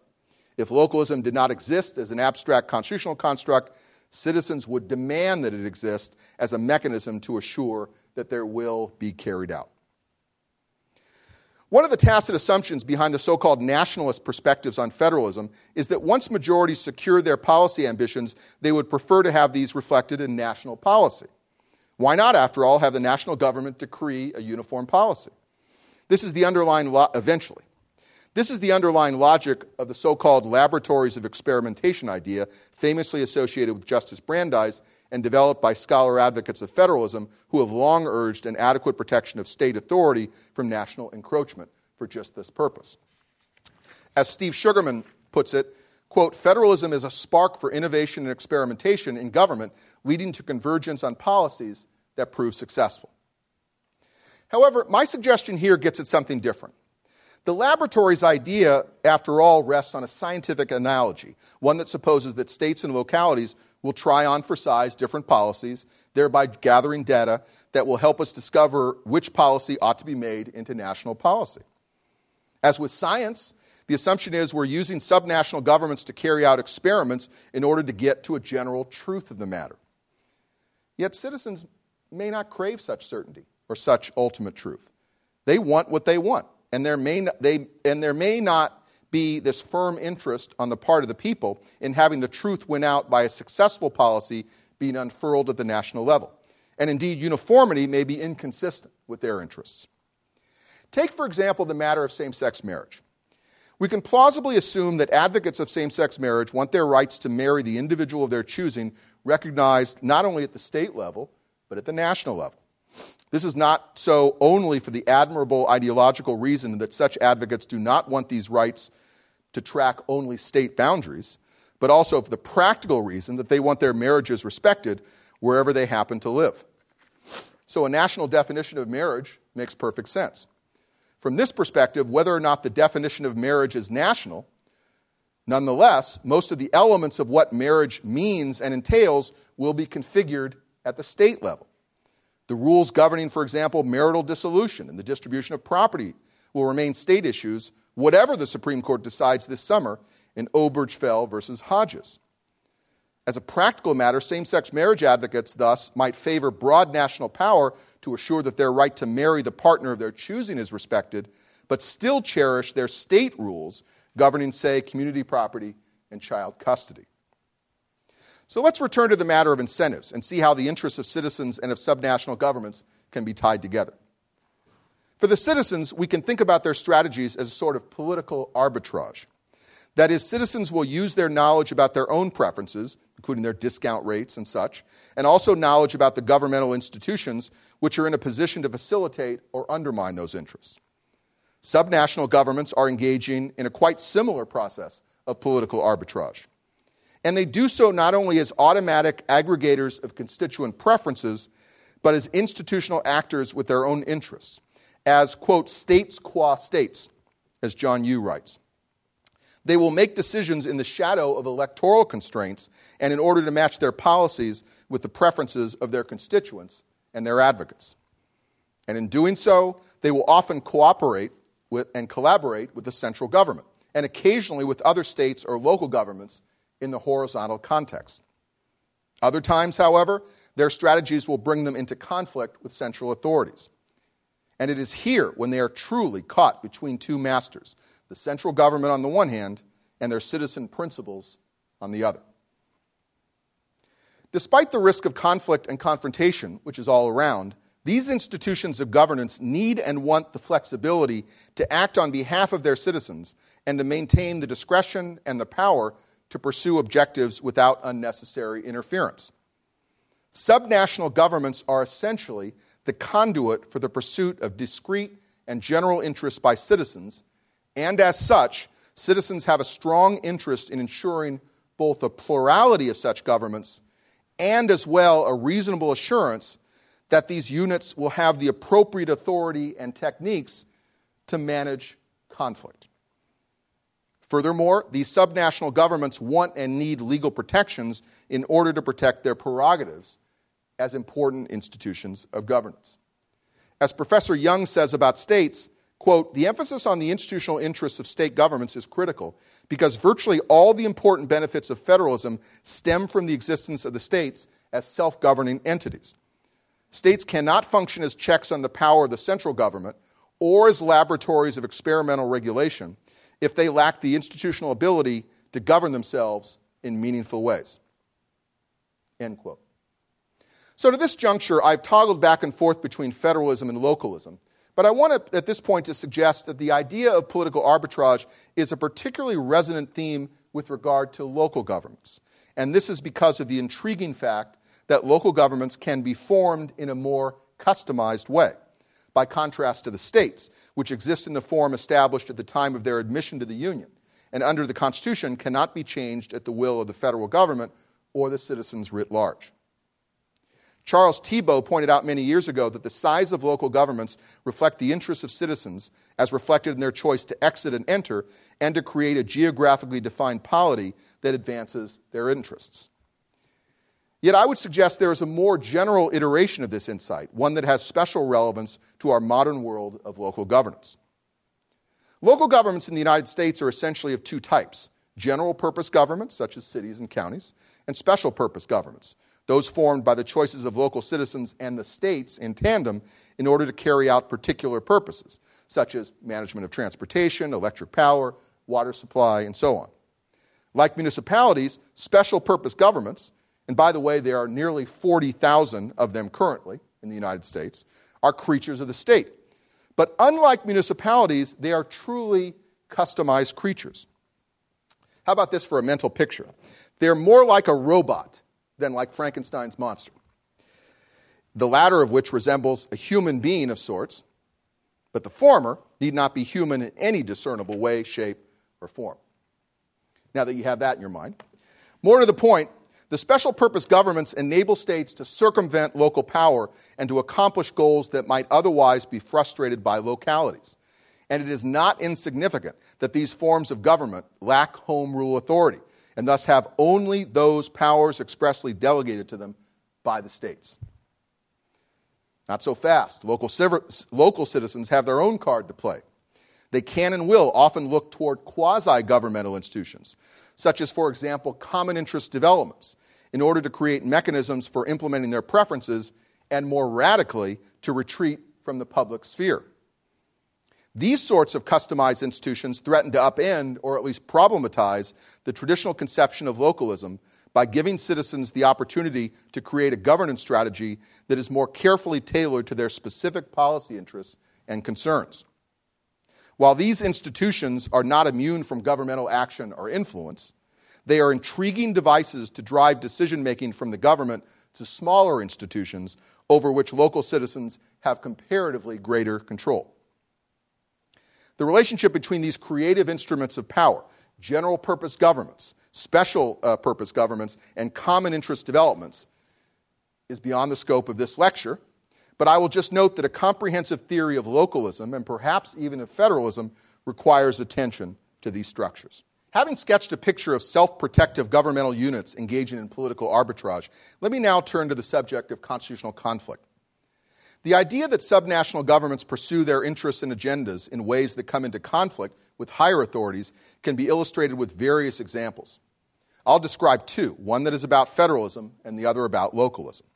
If localism did not exist as an abstract constitutional construct, citizens would demand that it exist as a mechanism to assure that their will be carried out. One of the tacit assumptions behind the so called nationalist perspectives on federalism is that once majorities secure their policy ambitions, they would prefer to have these reflected in national policy. Why not, after all, have the national government decree a uniform policy? This is the underlying lo- eventually. This is the underlying logic of the so called laboratories of experimentation idea, famously associated with Justice Brandeis and developed by scholar advocates of federalism who have long urged an adequate protection of state authority from national encroachment for just this purpose. As Steve Sugarman puts it, quote, federalism is a spark for innovation and experimentation in government, leading to convergence on policies that prove successful. However, my suggestion here gets at something different. The laboratory's idea, after all, rests on a scientific analogy, one that supposes that states and localities will try on for size different policies, thereby gathering data that will help us discover which policy ought to be made into national policy. As with science, the assumption is we're using subnational governments to carry out experiments in order to get to a general truth of the matter. Yet citizens may not crave such certainty or such ultimate truth. They want what they want, and there may, not, they, and there may not be this firm interest on the part of the people in having the truth win out by a successful policy being unfurled at the national level. And indeed, uniformity may be inconsistent with their interests. Take, for example, the matter of same sex marriage. We can plausibly assume that advocates of same sex marriage want their rights to marry the individual of their choosing recognized not only at the state level, but at the national level. This is not so only for the admirable ideological reason that such advocates do not want these rights to track only state boundaries, but also for the practical reason that they want their marriages respected wherever they happen to live. So, a national definition of marriage makes perfect sense. From this perspective, whether or not the definition of marriage is national, nonetheless, most of the elements of what marriage means and entails will be configured at the state level. The rules governing, for example, marital dissolution and the distribution of property will remain state issues, whatever the Supreme Court decides this summer in Obergefell versus Hodges. As a practical matter, same sex marriage advocates thus might favor broad national power to assure that their right to marry the partner of their choosing is respected, but still cherish their state rules governing, say, community property and child custody. So let's return to the matter of incentives and see how the interests of citizens and of subnational governments can be tied together. For the citizens, we can think about their strategies as a sort of political arbitrage. That is, citizens will use their knowledge about their own preferences, including their discount rates and such, and also knowledge about the governmental institutions which are in a position to facilitate or undermine those interests. Subnational governments are engaging in a quite similar process of political arbitrage. And they do so not only as automatic aggregators of constituent preferences, but as institutional actors with their own interests, as, quote, states qua states, as John Yoo writes. They will make decisions in the shadow of electoral constraints and in order to match their policies with the preferences of their constituents and their advocates. And in doing so, they will often cooperate with, and collaborate with the central government, and occasionally with other states or local governments in the horizontal context. Other times, however, their strategies will bring them into conflict with central authorities. And it is here when they are truly caught between two masters the central government on the one hand and their citizen principles on the other. Despite the risk of conflict and confrontation, which is all around, these institutions of governance need and want the flexibility to act on behalf of their citizens and to maintain the discretion and the power to pursue objectives without unnecessary interference. Subnational governments are essentially the conduit for the pursuit of discrete and general interests by citizens, and as such, citizens have a strong interest in ensuring both a plurality of such governments and as well a reasonable assurance that these units will have the appropriate authority and techniques to manage conflict. Furthermore, these subnational governments want and need legal protections in order to protect their prerogatives as important institutions of governance. As Professor Young says about states, quote, the emphasis on the institutional interests of state governments is critical because virtually all the important benefits of federalism stem from the existence of the states as self governing entities. States cannot function as checks on the power of the central government or as laboratories of experimental regulation if they lack the institutional ability to govern themselves in meaningful ways. End quote. So, to this juncture, I've toggled back and forth between federalism and localism. But I want to, at this point, to suggest that the idea of political arbitrage is a particularly resonant theme with regard to local governments. And this is because of the intriguing fact that local governments can be formed in a more customized way, by contrast to the states, which exist in the form established at the time of their admission to the Union, and under the Constitution cannot be changed at the will of the federal government or the citizens writ large. Charles Tiebout pointed out many years ago that the size of local governments reflect the interests of citizens as reflected in their choice to exit and enter and to create a geographically defined polity that advances their interests. Yet I would suggest there is a more general iteration of this insight, one that has special relevance to our modern world of local governance. Local governments in the United States are essentially of two types general purpose governments, such as cities and counties, and special purpose governments, those formed by the choices of local citizens and the states in tandem in order to carry out particular purposes, such as management of transportation, electric power, water supply, and so on. Like municipalities, special purpose governments and by the way, there are nearly 40,000 of them currently in the United States, are creatures of the state. But unlike municipalities, they are truly customized creatures. How about this for a mental picture? They're more like a robot than like Frankenstein's monster, the latter of which resembles a human being of sorts, but the former need not be human in any discernible way, shape, or form. Now that you have that in your mind, more to the point, the special purpose governments enable states to circumvent local power and to accomplish goals that might otherwise be frustrated by localities. And it is not insignificant that these forms of government lack home rule authority and thus have only those powers expressly delegated to them by the states. Not so fast. Local, local citizens have their own card to play. They can and will often look toward quasi governmental institutions, such as, for example, common interest developments, in order to create mechanisms for implementing their preferences and more radically to retreat from the public sphere. These sorts of customized institutions threaten to upend or at least problematize the traditional conception of localism by giving citizens the opportunity to create a governance strategy that is more carefully tailored to their specific policy interests and concerns. While these institutions are not immune from governmental action or influence, they are intriguing devices to drive decision making from the government to smaller institutions over which local citizens have comparatively greater control. The relationship between these creative instruments of power, general purpose governments, special uh, purpose governments, and common interest developments, is beyond the scope of this lecture. But I will just note that a comprehensive theory of localism, and perhaps even of federalism, requires attention to these structures. Having sketched a picture of self protective governmental units engaging in political arbitrage, let me now turn to the subject of constitutional conflict. The idea that subnational governments pursue their interests and agendas in ways that come into conflict with higher authorities can be illustrated with various examples. I'll describe two one that is about federalism and the other about localism.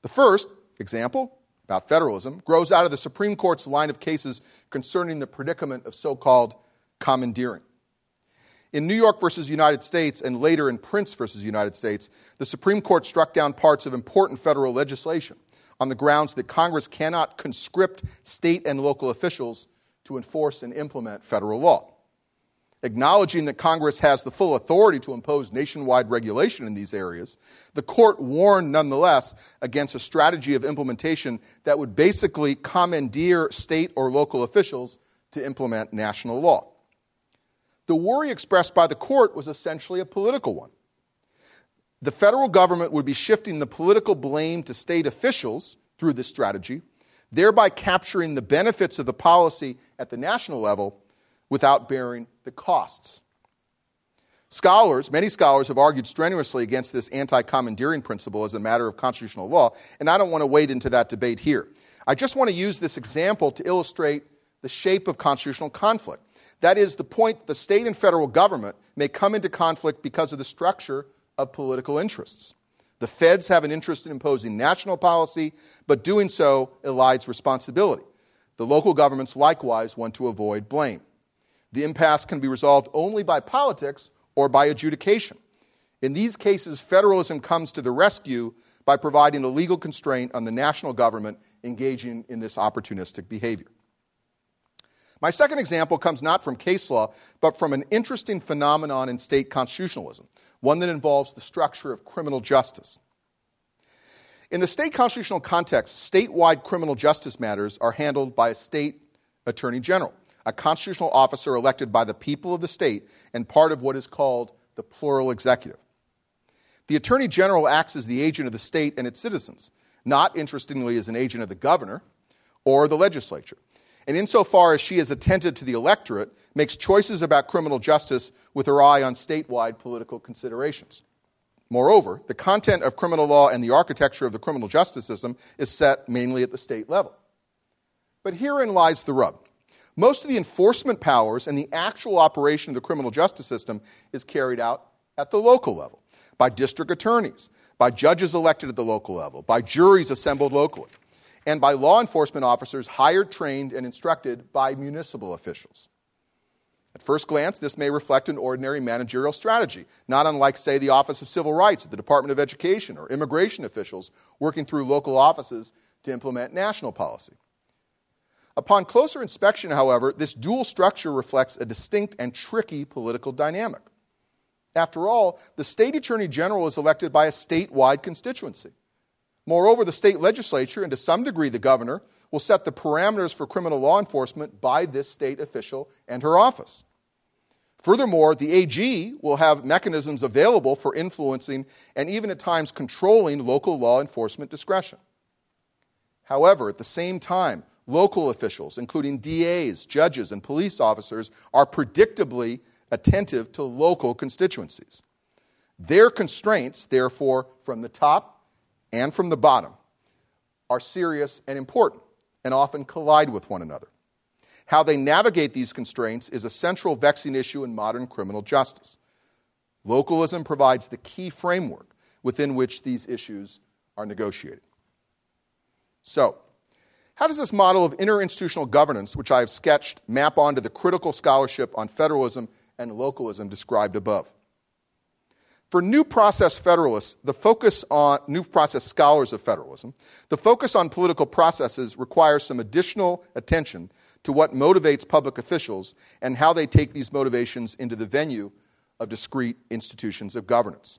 The first example, about federalism, grows out of the Supreme Court's line of cases concerning the predicament of so called commandeering. In New York versus United States and later in Printz versus United States, the Supreme Court struck down parts of important federal legislation on the grounds that Congress cannot conscript state and local officials to enforce and implement federal law. Acknowledging that Congress has the full authority to impose nationwide regulation in these areas, the court warned nonetheless against a strategy of implementation that would basically commandeer state or local officials to implement national law. The worry expressed by the court was essentially a political one. The federal government would be shifting the political blame to state officials through this strategy, thereby capturing the benefits of the policy at the national level without bearing the costs. Scholars, many scholars, have argued strenuously against this anti commandeering principle as a matter of constitutional law, and I don't want to wade into that debate here. I just want to use this example to illustrate the shape of constitutional conflict. That is the point that the state and federal government may come into conflict because of the structure of political interests. The feds have an interest in imposing national policy, but doing so elides responsibility. The local governments likewise want to avoid blame. The impasse can be resolved only by politics or by adjudication. In these cases, federalism comes to the rescue by providing a legal constraint on the national government engaging in this opportunistic behavior. My second example comes not from case law, but from an interesting phenomenon in state constitutionalism, one that involves the structure of criminal justice. In the state constitutional context, statewide criminal justice matters are handled by a state attorney general, a constitutional officer elected by the people of the state and part of what is called the plural executive. The attorney general acts as the agent of the state and its citizens, not interestingly as an agent of the governor or the legislature and insofar as she is attentive to the electorate, makes choices about criminal justice with her eye on statewide political considerations. Moreover, the content of criminal law and the architecture of the criminal justice system is set mainly at the state level. But herein lies the rub. Most of the enforcement powers and the actual operation of the criminal justice system is carried out at the local level by district attorneys, by judges elected at the local level, by juries assembled locally and by law enforcement officers hired, trained, and instructed by municipal officials. At first glance, this may reflect an ordinary managerial strategy, not unlike, say, the Office of Civil Rights at the Department of Education or immigration officials working through local offices to implement national policy. Upon closer inspection, however, this dual structure reflects a distinct and tricky political dynamic. After all, the state attorney general is elected by a statewide constituency. Moreover, the state legislature, and to some degree the governor, will set the parameters for criminal law enforcement by this state official and her office. Furthermore, the AG will have mechanisms available for influencing and even at times controlling local law enforcement discretion. However, at the same time, local officials, including DAs, judges, and police officers, are predictably attentive to local constituencies. Their constraints, therefore, from the top and from the bottom are serious and important and often collide with one another. How they navigate these constraints is a central vexing issue in modern criminal justice. Localism provides the key framework within which these issues are negotiated. So, how does this model of interinstitutional governance, which I have sketched, map onto the critical scholarship on federalism and localism described above? For new process federalists, the focus on new process scholars of federalism, the focus on political processes requires some additional attention to what motivates public officials and how they take these motivations into the venue of discrete institutions of governance.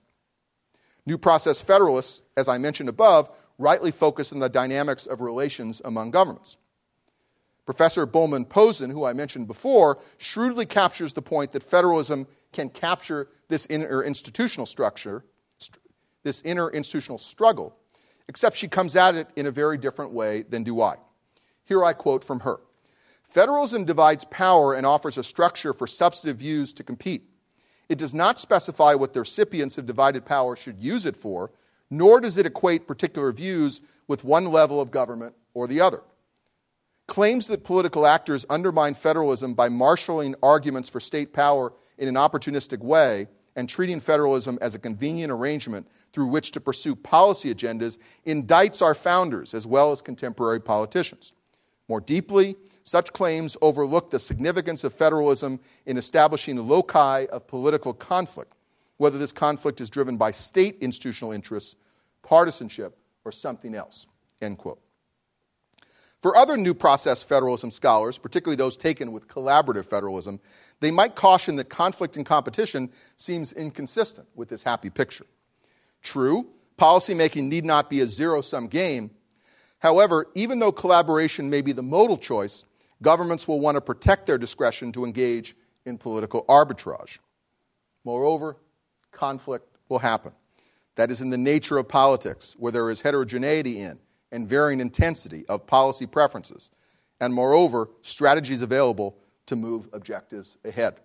New process federalists, as I mentioned above, rightly focus on the dynamics of relations among governments. Professor Bulman-Pozen, who I mentioned before, shrewdly captures the point that federalism can capture this inner institutional structure, this inner institutional struggle, except she comes at it in a very different way than do I. Here I quote from her Federalism divides power and offers a structure for substantive views to compete. It does not specify what the recipients of divided power should use it for. nor does it equate particular views with one level of government or the other. Claims that political actors undermine federalism by marshaling arguments for state power in an opportunistic way and treating federalism as a convenient arrangement through which to pursue policy agendas indicts our founders as well as contemporary politicians. More deeply, such claims overlook the significance of federalism in establishing loci of political conflict, whether this conflict is driven by state institutional interests, partisanship, or something else. End quote. For other new process federalism scholars, particularly those taken with collaborative federalism, they might caution that conflict and competition seems inconsistent with this happy picture. True, policymaking need not be a zero sum game. However, even though collaboration may be the modal choice, governments will want to protect their discretion to engage in political arbitrage. Moreover, conflict will happen. That is in the nature of politics, where there is heterogeneity in and varying intensity of policy preferences, and moreover, strategies available to move objectives ahead.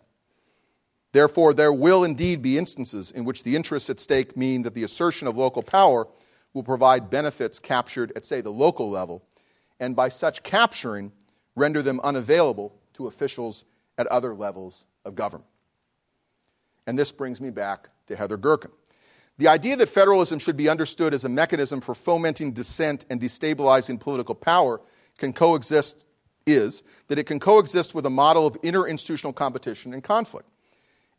Therefore, there will indeed be instances in which the interests at stake mean that the assertion of local power will provide benefits captured at, say, the local level, and by such capturing, render them unavailable to officials at other levels of government. And this brings me back to Heather Gerken. The idea that federalism should be understood as a mechanism for fomenting dissent and destabilizing political power can coexist is that it can coexist with a model of interinstitutional competition and conflict.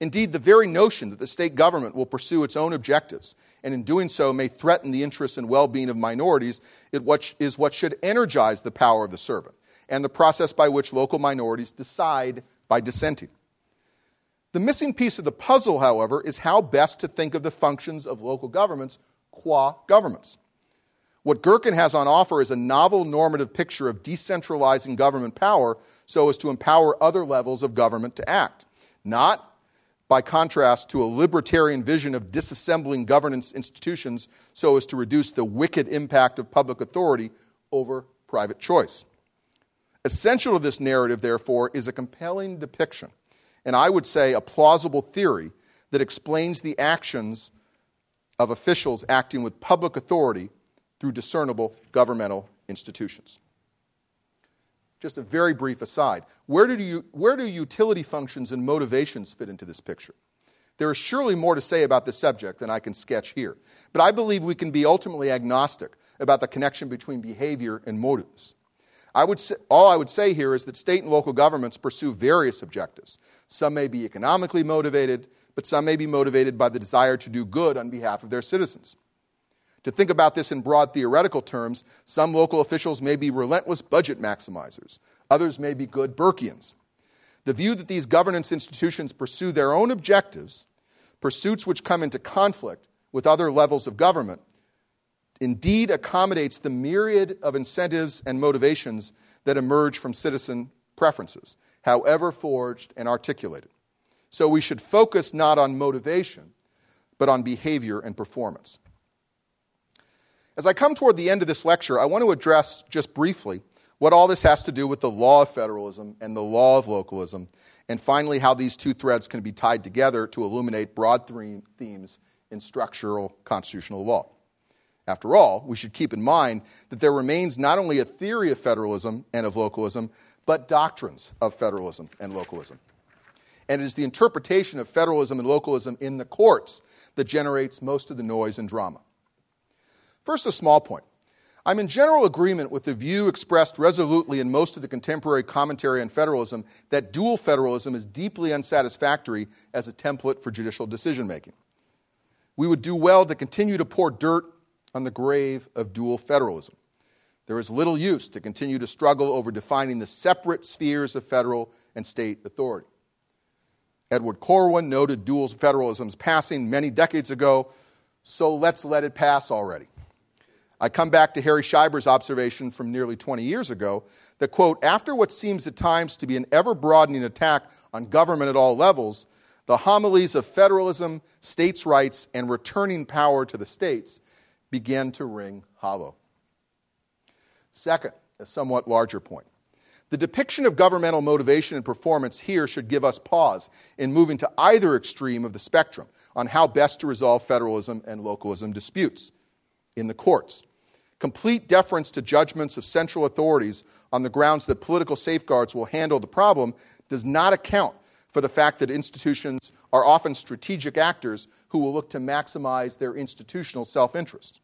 Indeed, the very notion that the state government will pursue its own objectives and in doing so may threaten the interests and well being of minorities is what should energize the power of the servant and the process by which local minorities decide by dissenting. The missing piece of the puzzle, however, is how best to think of the functions of local governments qua governments. What Gerken has on offer is a novel normative picture of decentralizing government power so as to empower other levels of government to act, not by contrast to a libertarian vision of disassembling governance institutions so as to reduce the wicked impact of public authority over private choice. Essential to this narrative, therefore, is a compelling depiction and I would say a plausible theory that explains the actions of officials acting with public authority through discernible governmental institutions. Just a very brief aside. Where do, you, where do utility functions and motivations fit into this picture? There is surely more to say about this subject than I can sketch here, but I believe we can be ultimately agnostic about the connection between behavior and motives. I would say, all I would say here is that state and local governments pursue various objectives. Some may be economically motivated, but some may be motivated by the desire to do good on behalf of their citizens. To think about this in broad theoretical terms, some local officials may be relentless budget maximizers, others may be good Burkeans. The view that these governance institutions pursue their own objectives, pursuits which come into conflict with other levels of government, indeed accommodates the myriad of incentives and motivations that emerge from citizen preferences, however forged and articulated. So we should focus not on motivation, but on behavior and performance. As I come toward the end of this lecture, I want to address just briefly what all this has to do with the law of federalism and the law of localism, and finally, how these two threads can be tied together to illuminate broad themes in structural constitutional law. After all, we should keep in mind that there remains not only a theory of federalism and of localism, but doctrines of federalism and localism. And it is the interpretation of federalism and localism in the courts that generates most of the noise and drama. First, a small point. I'm in general agreement with the view expressed resolutely in most of the contemporary commentary on federalism that dual federalism is deeply unsatisfactory as a template for judicial decision making. We would do well to continue to pour dirt on the grave of dual federalism. There is little use to continue to struggle over defining the separate spheres of federal and state authority. Edward Corwin noted dual federalism's passing many decades ago, so let's let it pass already. I come back to Harry Scheiber's observation from nearly 20 years ago that, quote, after what seems at times to be an ever broadening attack on government at all levels, the homilies of federalism, states' rights, and returning power to the states began to ring hollow. Second, a somewhat larger point. The depiction of governmental motivation and performance here should give us pause in moving to either extreme of the spectrum on how best to resolve federalism and localism disputes. in the courts. Complete deference to judgments of central authorities on the grounds that political safeguards will handle the problem does not account for the fact that institutions are often strategic actors who will look to maximize their institutional self interest.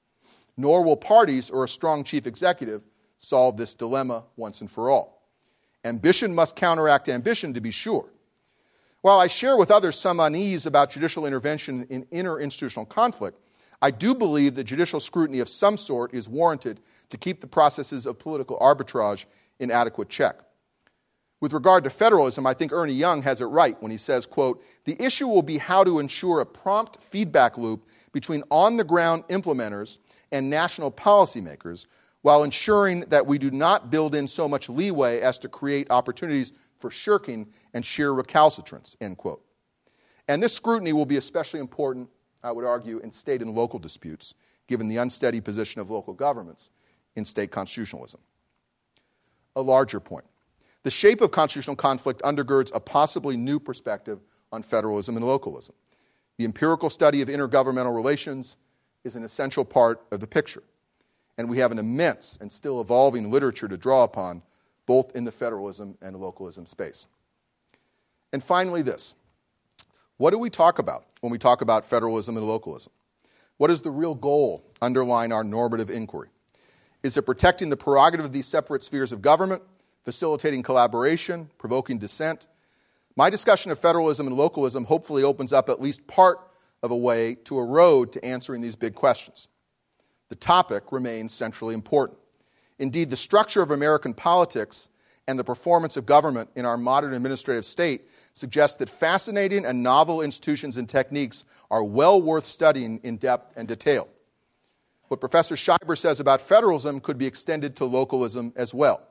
Nor will parties or a strong chief executive solve this dilemma once and for all. Ambition must counteract ambition, to be sure. While I share with others some unease about judicial intervention in interinstitutional conflict, I do believe that judicial scrutiny of some sort is warranted to keep the processes of political arbitrage in adequate check. With regard to federalism, I think Ernie Young has it right when he says, quote, "The issue will be how to ensure a prompt feedback loop between on-the-ground implementers and national policymakers while ensuring that we do not build in so much leeway as to create opportunities for shirking and sheer recalcitrance, end quote. And this scrutiny will be especially important, I would argue, in state and local disputes, given the unsteady position of local governments in state constitutionalism. A larger point the shape of constitutional conflict undergirds a possibly new perspective on federalism and localism. The empirical study of intergovernmental relations is an essential part of the picture, and we have an immense and still evolving literature to draw upon both in the federalism and localism space. And finally, this what do we talk about when we talk about federalism and localism? What is the real goal underlying our normative inquiry? Is it protecting the prerogative of these separate spheres of government, facilitating collaboration, provoking dissent? My discussion of federalism and localism hopefully opens up at least part of a way to a road to answering these big questions. The topic remains centrally important. Indeed, the structure of American politics and the performance of government in our modern administrative state suggests that fascinating and novel institutions and techniques are well worth studying in depth and detail. What Professor Scheiber says about federalism could be extended to localism as well.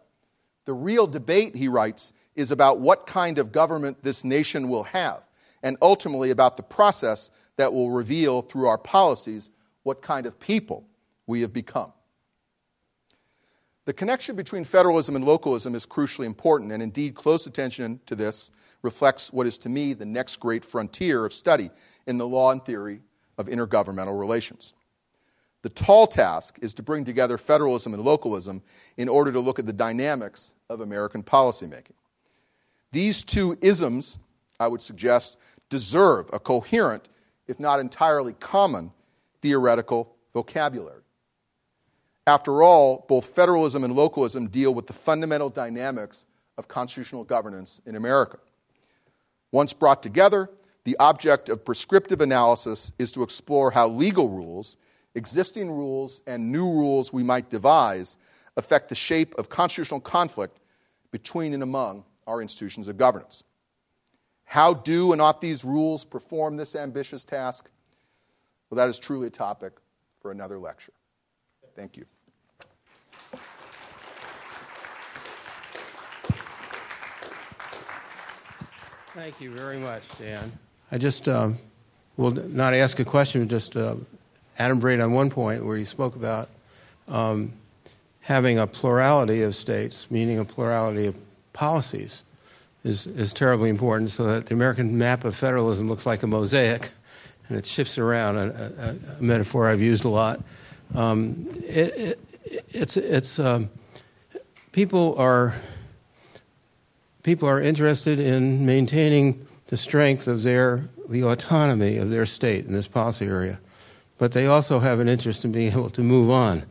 The real debate, he writes, is about what kind of government this nation will have, and ultimately about the process that will reveal through our policies what kind of people we have become. The connection between federalism and localism is crucially important, and indeed, close attention to this reflects what is to me the next great frontier of study in the law and theory of intergovernmental relations. The tall task is to bring together federalism and localism in order to look at the dynamics of American policymaking. These two isms, I would suggest, deserve a coherent, if not entirely common, theoretical vocabulary. After all, both federalism and localism deal with the fundamental dynamics of constitutional governance in America. Once brought together, the object of prescriptive analysis is to explore how legal rules, existing rules, and new rules we might devise affect the shape of constitutional conflict between and among our institutions of governance. How do and ought these rules perform this ambitious task? Well, that is truly a topic for another lecture. Thank you. Thank you very much, Dan. I just um, will not ask a question, just uh, adumbrate on one point where you spoke about um, having a plurality of states, meaning a plurality of policies, is, is terribly important so that the American map of federalism looks like a mosaic and it shifts around, a, a, a metaphor I've used a lot. Um, it, it, it's, it's, um, people are people are interested in maintaining the strength of their the autonomy of their state in this policy area, but they also have an interest in being able to move on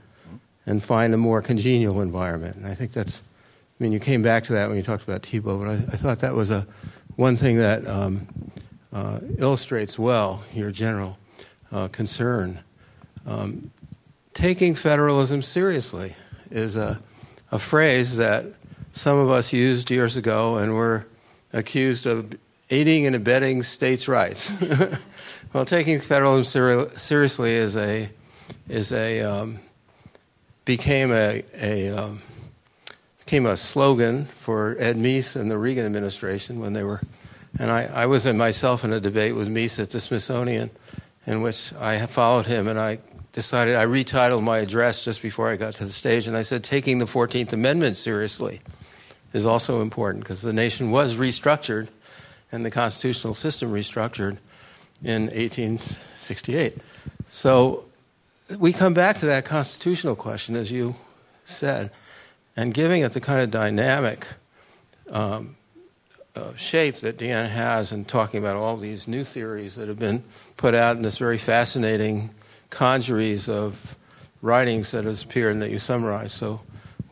and find a more congenial environment. And I think that's. I mean, you came back to that when you talked about Tiebout, but I, I thought that was a one thing that um, uh, illustrates well your general uh, concern. Um, taking federalism seriously is a, a phrase that some of us used years ago and were accused of aiding and abetting states' rights. well, taking federalism ser- seriously is a is a um, became a, a um, became a slogan for Ed Meese and the Reagan administration when they were, and I, I was in myself in a debate with Meese at the Smithsonian, in which I followed him, and I decided I retitled my address just before I got to the stage, and I said, "Taking the Fourteenth Amendment seriously." is also important because the nation was restructured and the constitutional system restructured in 1868. So we come back to that constitutional question, as you said, and giving it the kind of dynamic um, uh, shape that Dan has in talking about all these new theories that have been put out in this very fascinating congeries of writings that has appeared and that you summarize so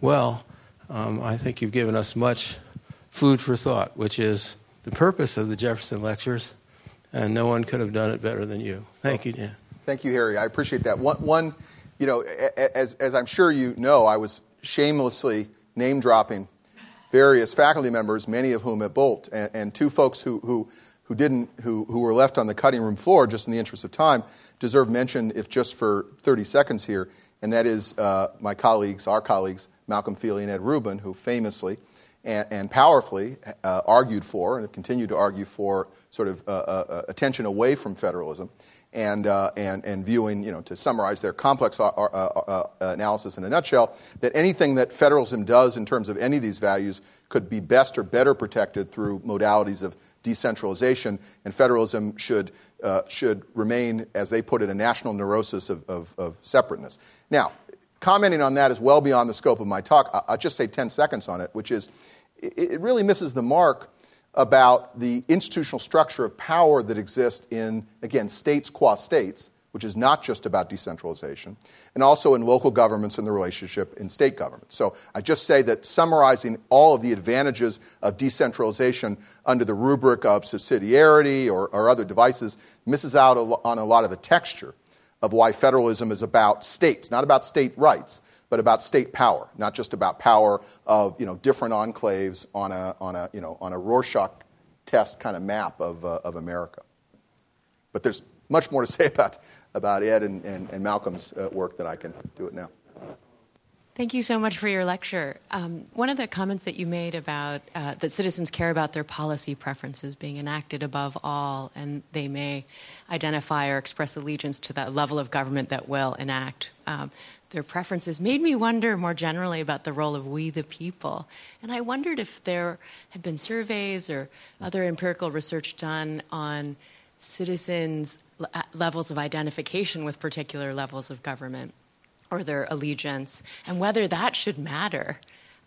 well. Um, I think you've given us much food for thought, which is the purpose of the Jefferson Lectures, and no one could have done it better than you. Thank you, Dan. Thank you, Harry. I appreciate that. One, one you know, as, as I'm sure you know, I was shamelessly name dropping various faculty members, many of whom at Boalt, and, and two folks who, who, who didn't, who, who were left on the cutting room floor, just in the interest of time, deserve mention, if just for 30 seconds here, and that is uh, my colleagues, our colleagues, Malcolm Feeley and Ed Rubin, who famously and, and powerfully uh, argued for and have continued to argue for sort of uh, uh, uh attention away from federalism and, uh, and, and viewing, you know, to summarize their complex uh, uh, analysis in a nutshell, that anything that federalism does in terms of any of these values could be best or better protected through modalities of decentralization, and federalism should, uh, should remain, as they put it, a national neurosis of, of, of, separateness. Now, commenting on that is well beyond the scope of my talk. I'll just say 10 seconds on it, which is it really misses the mark about the institutional structure of power that exists in, again, states qua states, which is not just about decentralization, and also in local governments and the relationship in state governments. So I just say that summarizing all of the advantages of decentralization under the rubric of subsidiarity or, or other devices misses out on a lot of the texture of why federalism is about states, not about state rights, but about state power, not just about power of you know, different enclaves on a, on a, you know, on a Rorschach test kind of map of, uh, of America. But there's much more to say about, about Ed and, and, and Malcolm's uh, work than I can do it now. Thank you so much for your lecture. Um, one of the comments that you made about uh, that citizens care about their policy preferences being enacted above all, and they may identify or express allegiance to that level of government that will enact um, their preferences made me wonder more generally about the role of we the people. And I wondered if there had been surveys or other empirical research done on citizens' levels of identification with particular levels of government or their allegiance, and whether that should matter.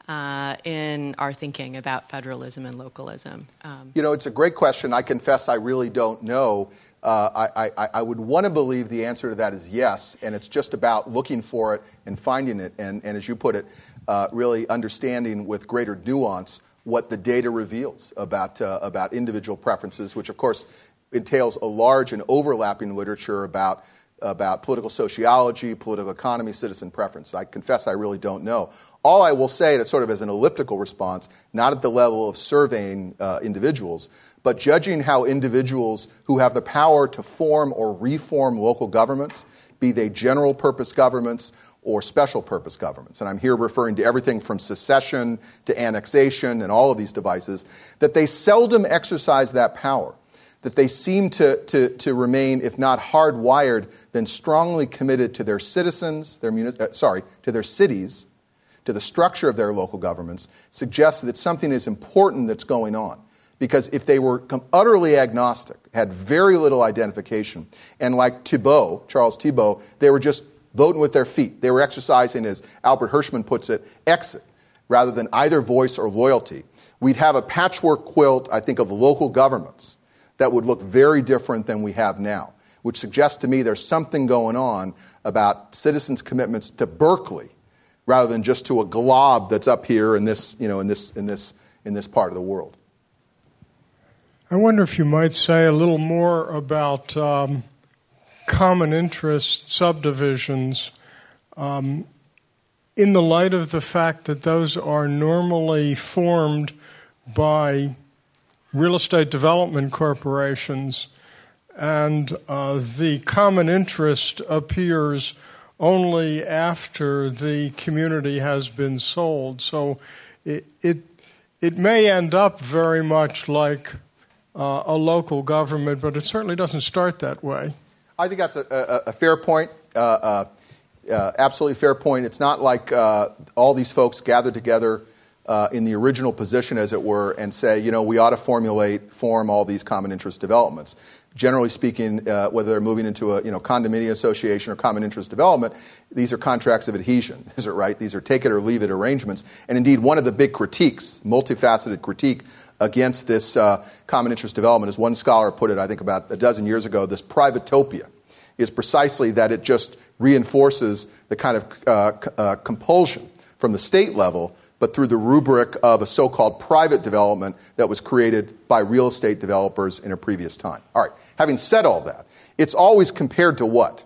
Uh, in our thinking about federalism and localism? Um, you know, it's a great question. I confess I really don't know. Uh, I, I, I, would want to believe the answer to that is yes, and it's just about looking for it and finding it, and, and as you put it, uh, really understanding with greater nuance what the data reveals about, uh, about individual preferences, which of course entails a large and overlapping literature about, about political sociology, political economy, citizen preference. I confess I really don't know. All I will say, sort of as an elliptical response, not at the level of surveying uh, individuals, but judging how individuals who have the power to form or reform local governments, be they general purpose governments or special purpose governments, and I'm here referring to everything from secession to annexation and all of these devices, that they seldom exercise that power. That they seem to, to, to remain, if not hardwired, then strongly committed to their citizens, their uh, sorry, to their cities, to the structure of their local governments, suggests that something is important that's going on. Because if they were utterly agnostic, had very little identification, and like Tiebout, Charles Tiebout, they were just voting with their feet. They were exercising, as Albert Hirschman puts it, exit, rather than either voice or loyalty. We'd have a patchwork quilt, I think, of local governments that would look very different than we have now, which suggests to me there's something going on about citizens' commitments to Berkeley rather than just to a glob that's up here in this, you know, in this, in this, in this part of the world. I wonder if you might say a little more about um, common interest subdivisions um, in the light of the fact that those are normally formed by real estate development corporations, and uh, the common interest appears only after the community has been sold. So it, it, it may end up very much like uh, a local government, but it certainly doesn't start that way. I think that's a, a, a fair point. Uh, uh, uh absolutely fair point. It's not like uh, all these folks gathered together uh, in the original position, as it were, and say, you know, we ought to formulate, form all these common interest developments. generally speaking, uh, whether they're moving into a you know, condominium association or common interest development, these are contracts of adhesion, is it right? These are take it or leave it arrangements. And indeed, one of the big critiques, multifaceted critique against this uh, common interest development, as one scholar put it, I think about a dozen years ago, this privatopia is precisely that it just reinforces the kind of uh, uh, compulsion from the state level but through the rubric of a so called private development that was created by real estate developers in a previous time. All right, having said all that, it's always compared to what?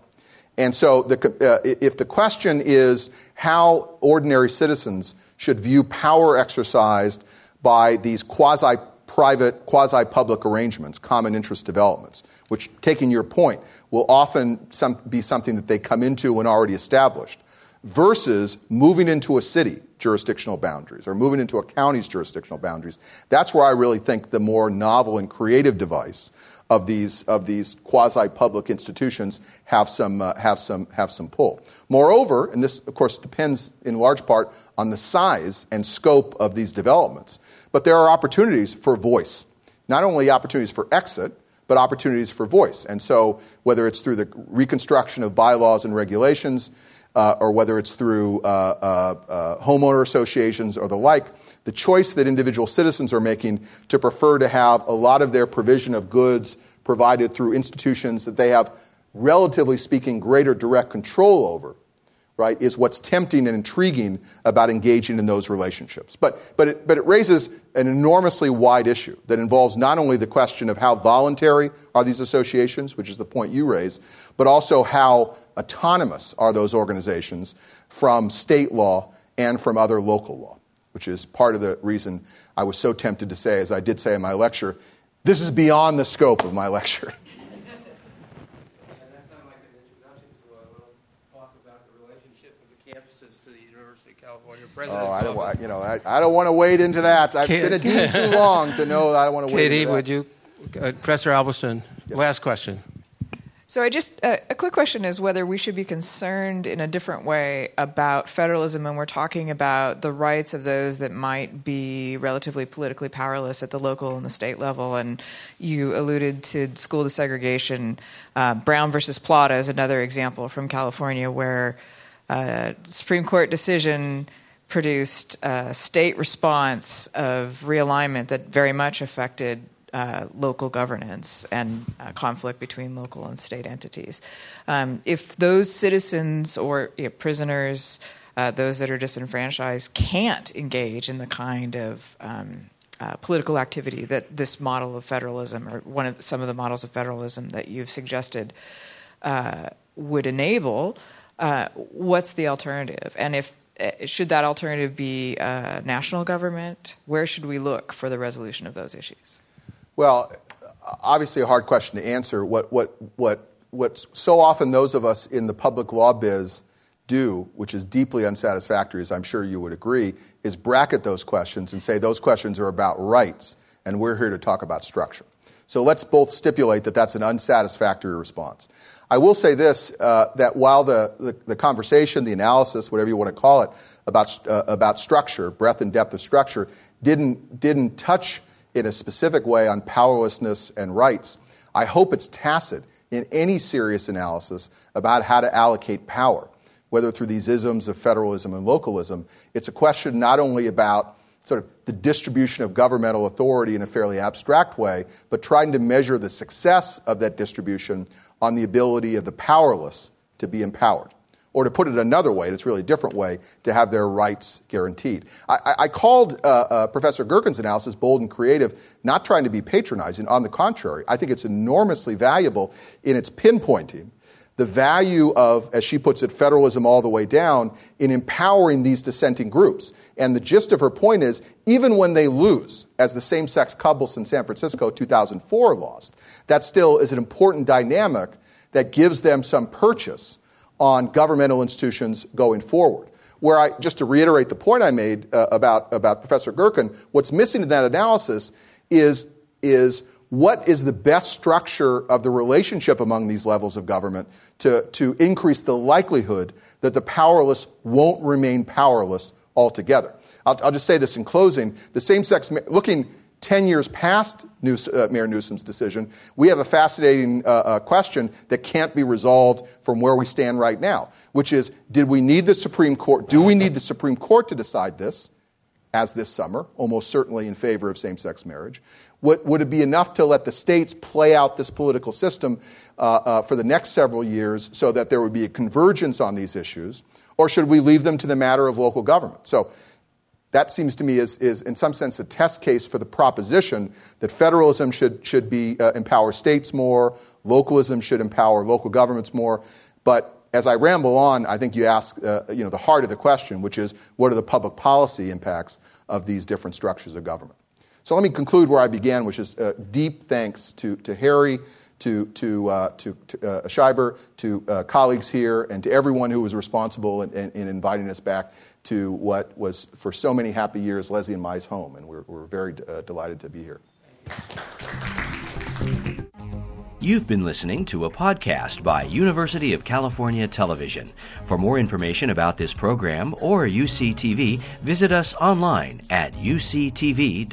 And so, the, uh, if the question is how ordinary citizens should view power exercised by these quasi private, quasi public arrangements, common interest developments, which, taking your point, will often some, be something that they come into when already established, versus moving into a city jurisdictional boundaries or moving into a county's jurisdictional boundaries. That's where I really think the more novel and creative device of these, of these quasi public institutions have some, uh, have, some, have some pull. Moreover, and this of course depends in large part on the size and scope of these developments, but there are opportunities for voice. Not only opportunities for exit, but opportunities for voice. And so, whether it's through the reconstruction of bylaws and regulations, uh, or whether it's through uh, uh, uh, homeowner associations or the like, the choice that individual citizens are making to prefer to have a lot of their provision of goods provided through institutions that they have, relatively speaking, greater direct control over, right, is what's tempting and intriguing about engaging in those relationships. But, but, it, but it raises an enormously wide issue that involves not only the question of how voluntary are these associations, which is the point you raise, but also how autonomous are those organizations from state law and from other local law, which is part of the reason I was so tempted to say, as I did say in my lecture, this is beyond the scope of my lecture. Oh, I don't, want to. you know, I, I don't want to wade into that. I've been a dean too long to know that I don't want to wade Katie, into that. would you, uh, Professor Albiston, yes. last question. So I just uh, a quick question is whether we should be concerned in a different way about federalism when we're talking about the rights of those that might be relatively politically powerless at the local and the state level. And you alluded to school desegregation. Uh, Brown versus Plata is another example from California where uh, Supreme Court decision produced a state response of realignment that very much affected uh, local governance and uh, conflict between local and state entities. Um, if those citizens or you know, prisoners, uh, those that are disenfranchised, can't engage in the kind of um, uh, political activity that this model of federalism, or one of the, some of the models of federalism that you've suggested, uh, would enable, what's the alternative? And if should that alternative be national government? Where should we look for the resolution of those issues? Well, obviously a hard question to answer. What, what, what, what so often those of us in the public law biz do, which is deeply unsatisfactory, as I'm sure you would agree, is bracket those questions and say those questions are about rights, and we're here to talk about structure. So let's both stipulate that that's an unsatisfactory response. I will say this uh, that while the, the, the, conversation, the analysis, whatever you want to call it, about, uh, about structure, breadth and depth of structure, didn't, didn't touch in a specific way on powerlessness and rights, I hope it's tacit in any serious analysis about how to allocate power, whether through these isms of federalism and localism. It's a question not only about sort of the distribution of governmental authority in a fairly abstract way, but trying to measure the success of that distribution on the ability of the powerless to be empowered. Or to put it another way, it's really a different way, to have their rights guaranteed. I, I called uh, uh, Professor Gerken's analysis bold and creative, not trying to be patronizing. On the contrary, I think it's enormously valuable in its pinpointing the value of, as she puts it, federalism all the way down in empowering these dissenting groups. And the gist of her point is even when they lose, as the same sex couples in San Francisco 2004 lost, that still is an important dynamic that gives them some purchase on governmental institutions going forward. Where I, just to reiterate the point I made uh, about, about Professor Gerken, what's missing in that analysis is, is what is the best structure of the relationship among these levels of government to, to increase the likelihood that the powerless won't remain powerless altogether. I'll, I'll just say this in closing. The same sex, looking 10 years past News, uh, Mayor Newsom's decision, we have a fascinating uh, uh, question that can't be resolved from where we stand right now, which is did we need the Supreme Court? Do we need the Supreme Court to decide this, as this summer, almost certainly in favor of same sex marriage? Would, would, it be enough to let the states play out this political system uh, uh, for the next several years so that there would be a convergence on these issues? Or should we leave them to the matter of local government? So that seems to me is, is in some sense a test case for the proposition that federalism should, should be, uh, empower states more, localism should empower local governments more. But as I ramble on, I think you ask uh, you know, the heart of the question, which is what are the public policy impacts of these different structures of government? So let me conclude where I began, which is uh, deep thanks to, to Harry, to, to, uh, to, to uh, Scheiber, to uh, colleagues here, and to everyone who was responsible in, in, in inviting us back to what was, for so many happy years, Leslie and Mai's home. And we're, we're very uh, delighted to be here. You've been listening to a podcast by University of California Television. For more information about this program or UCTV, visit us online at uctv.tv.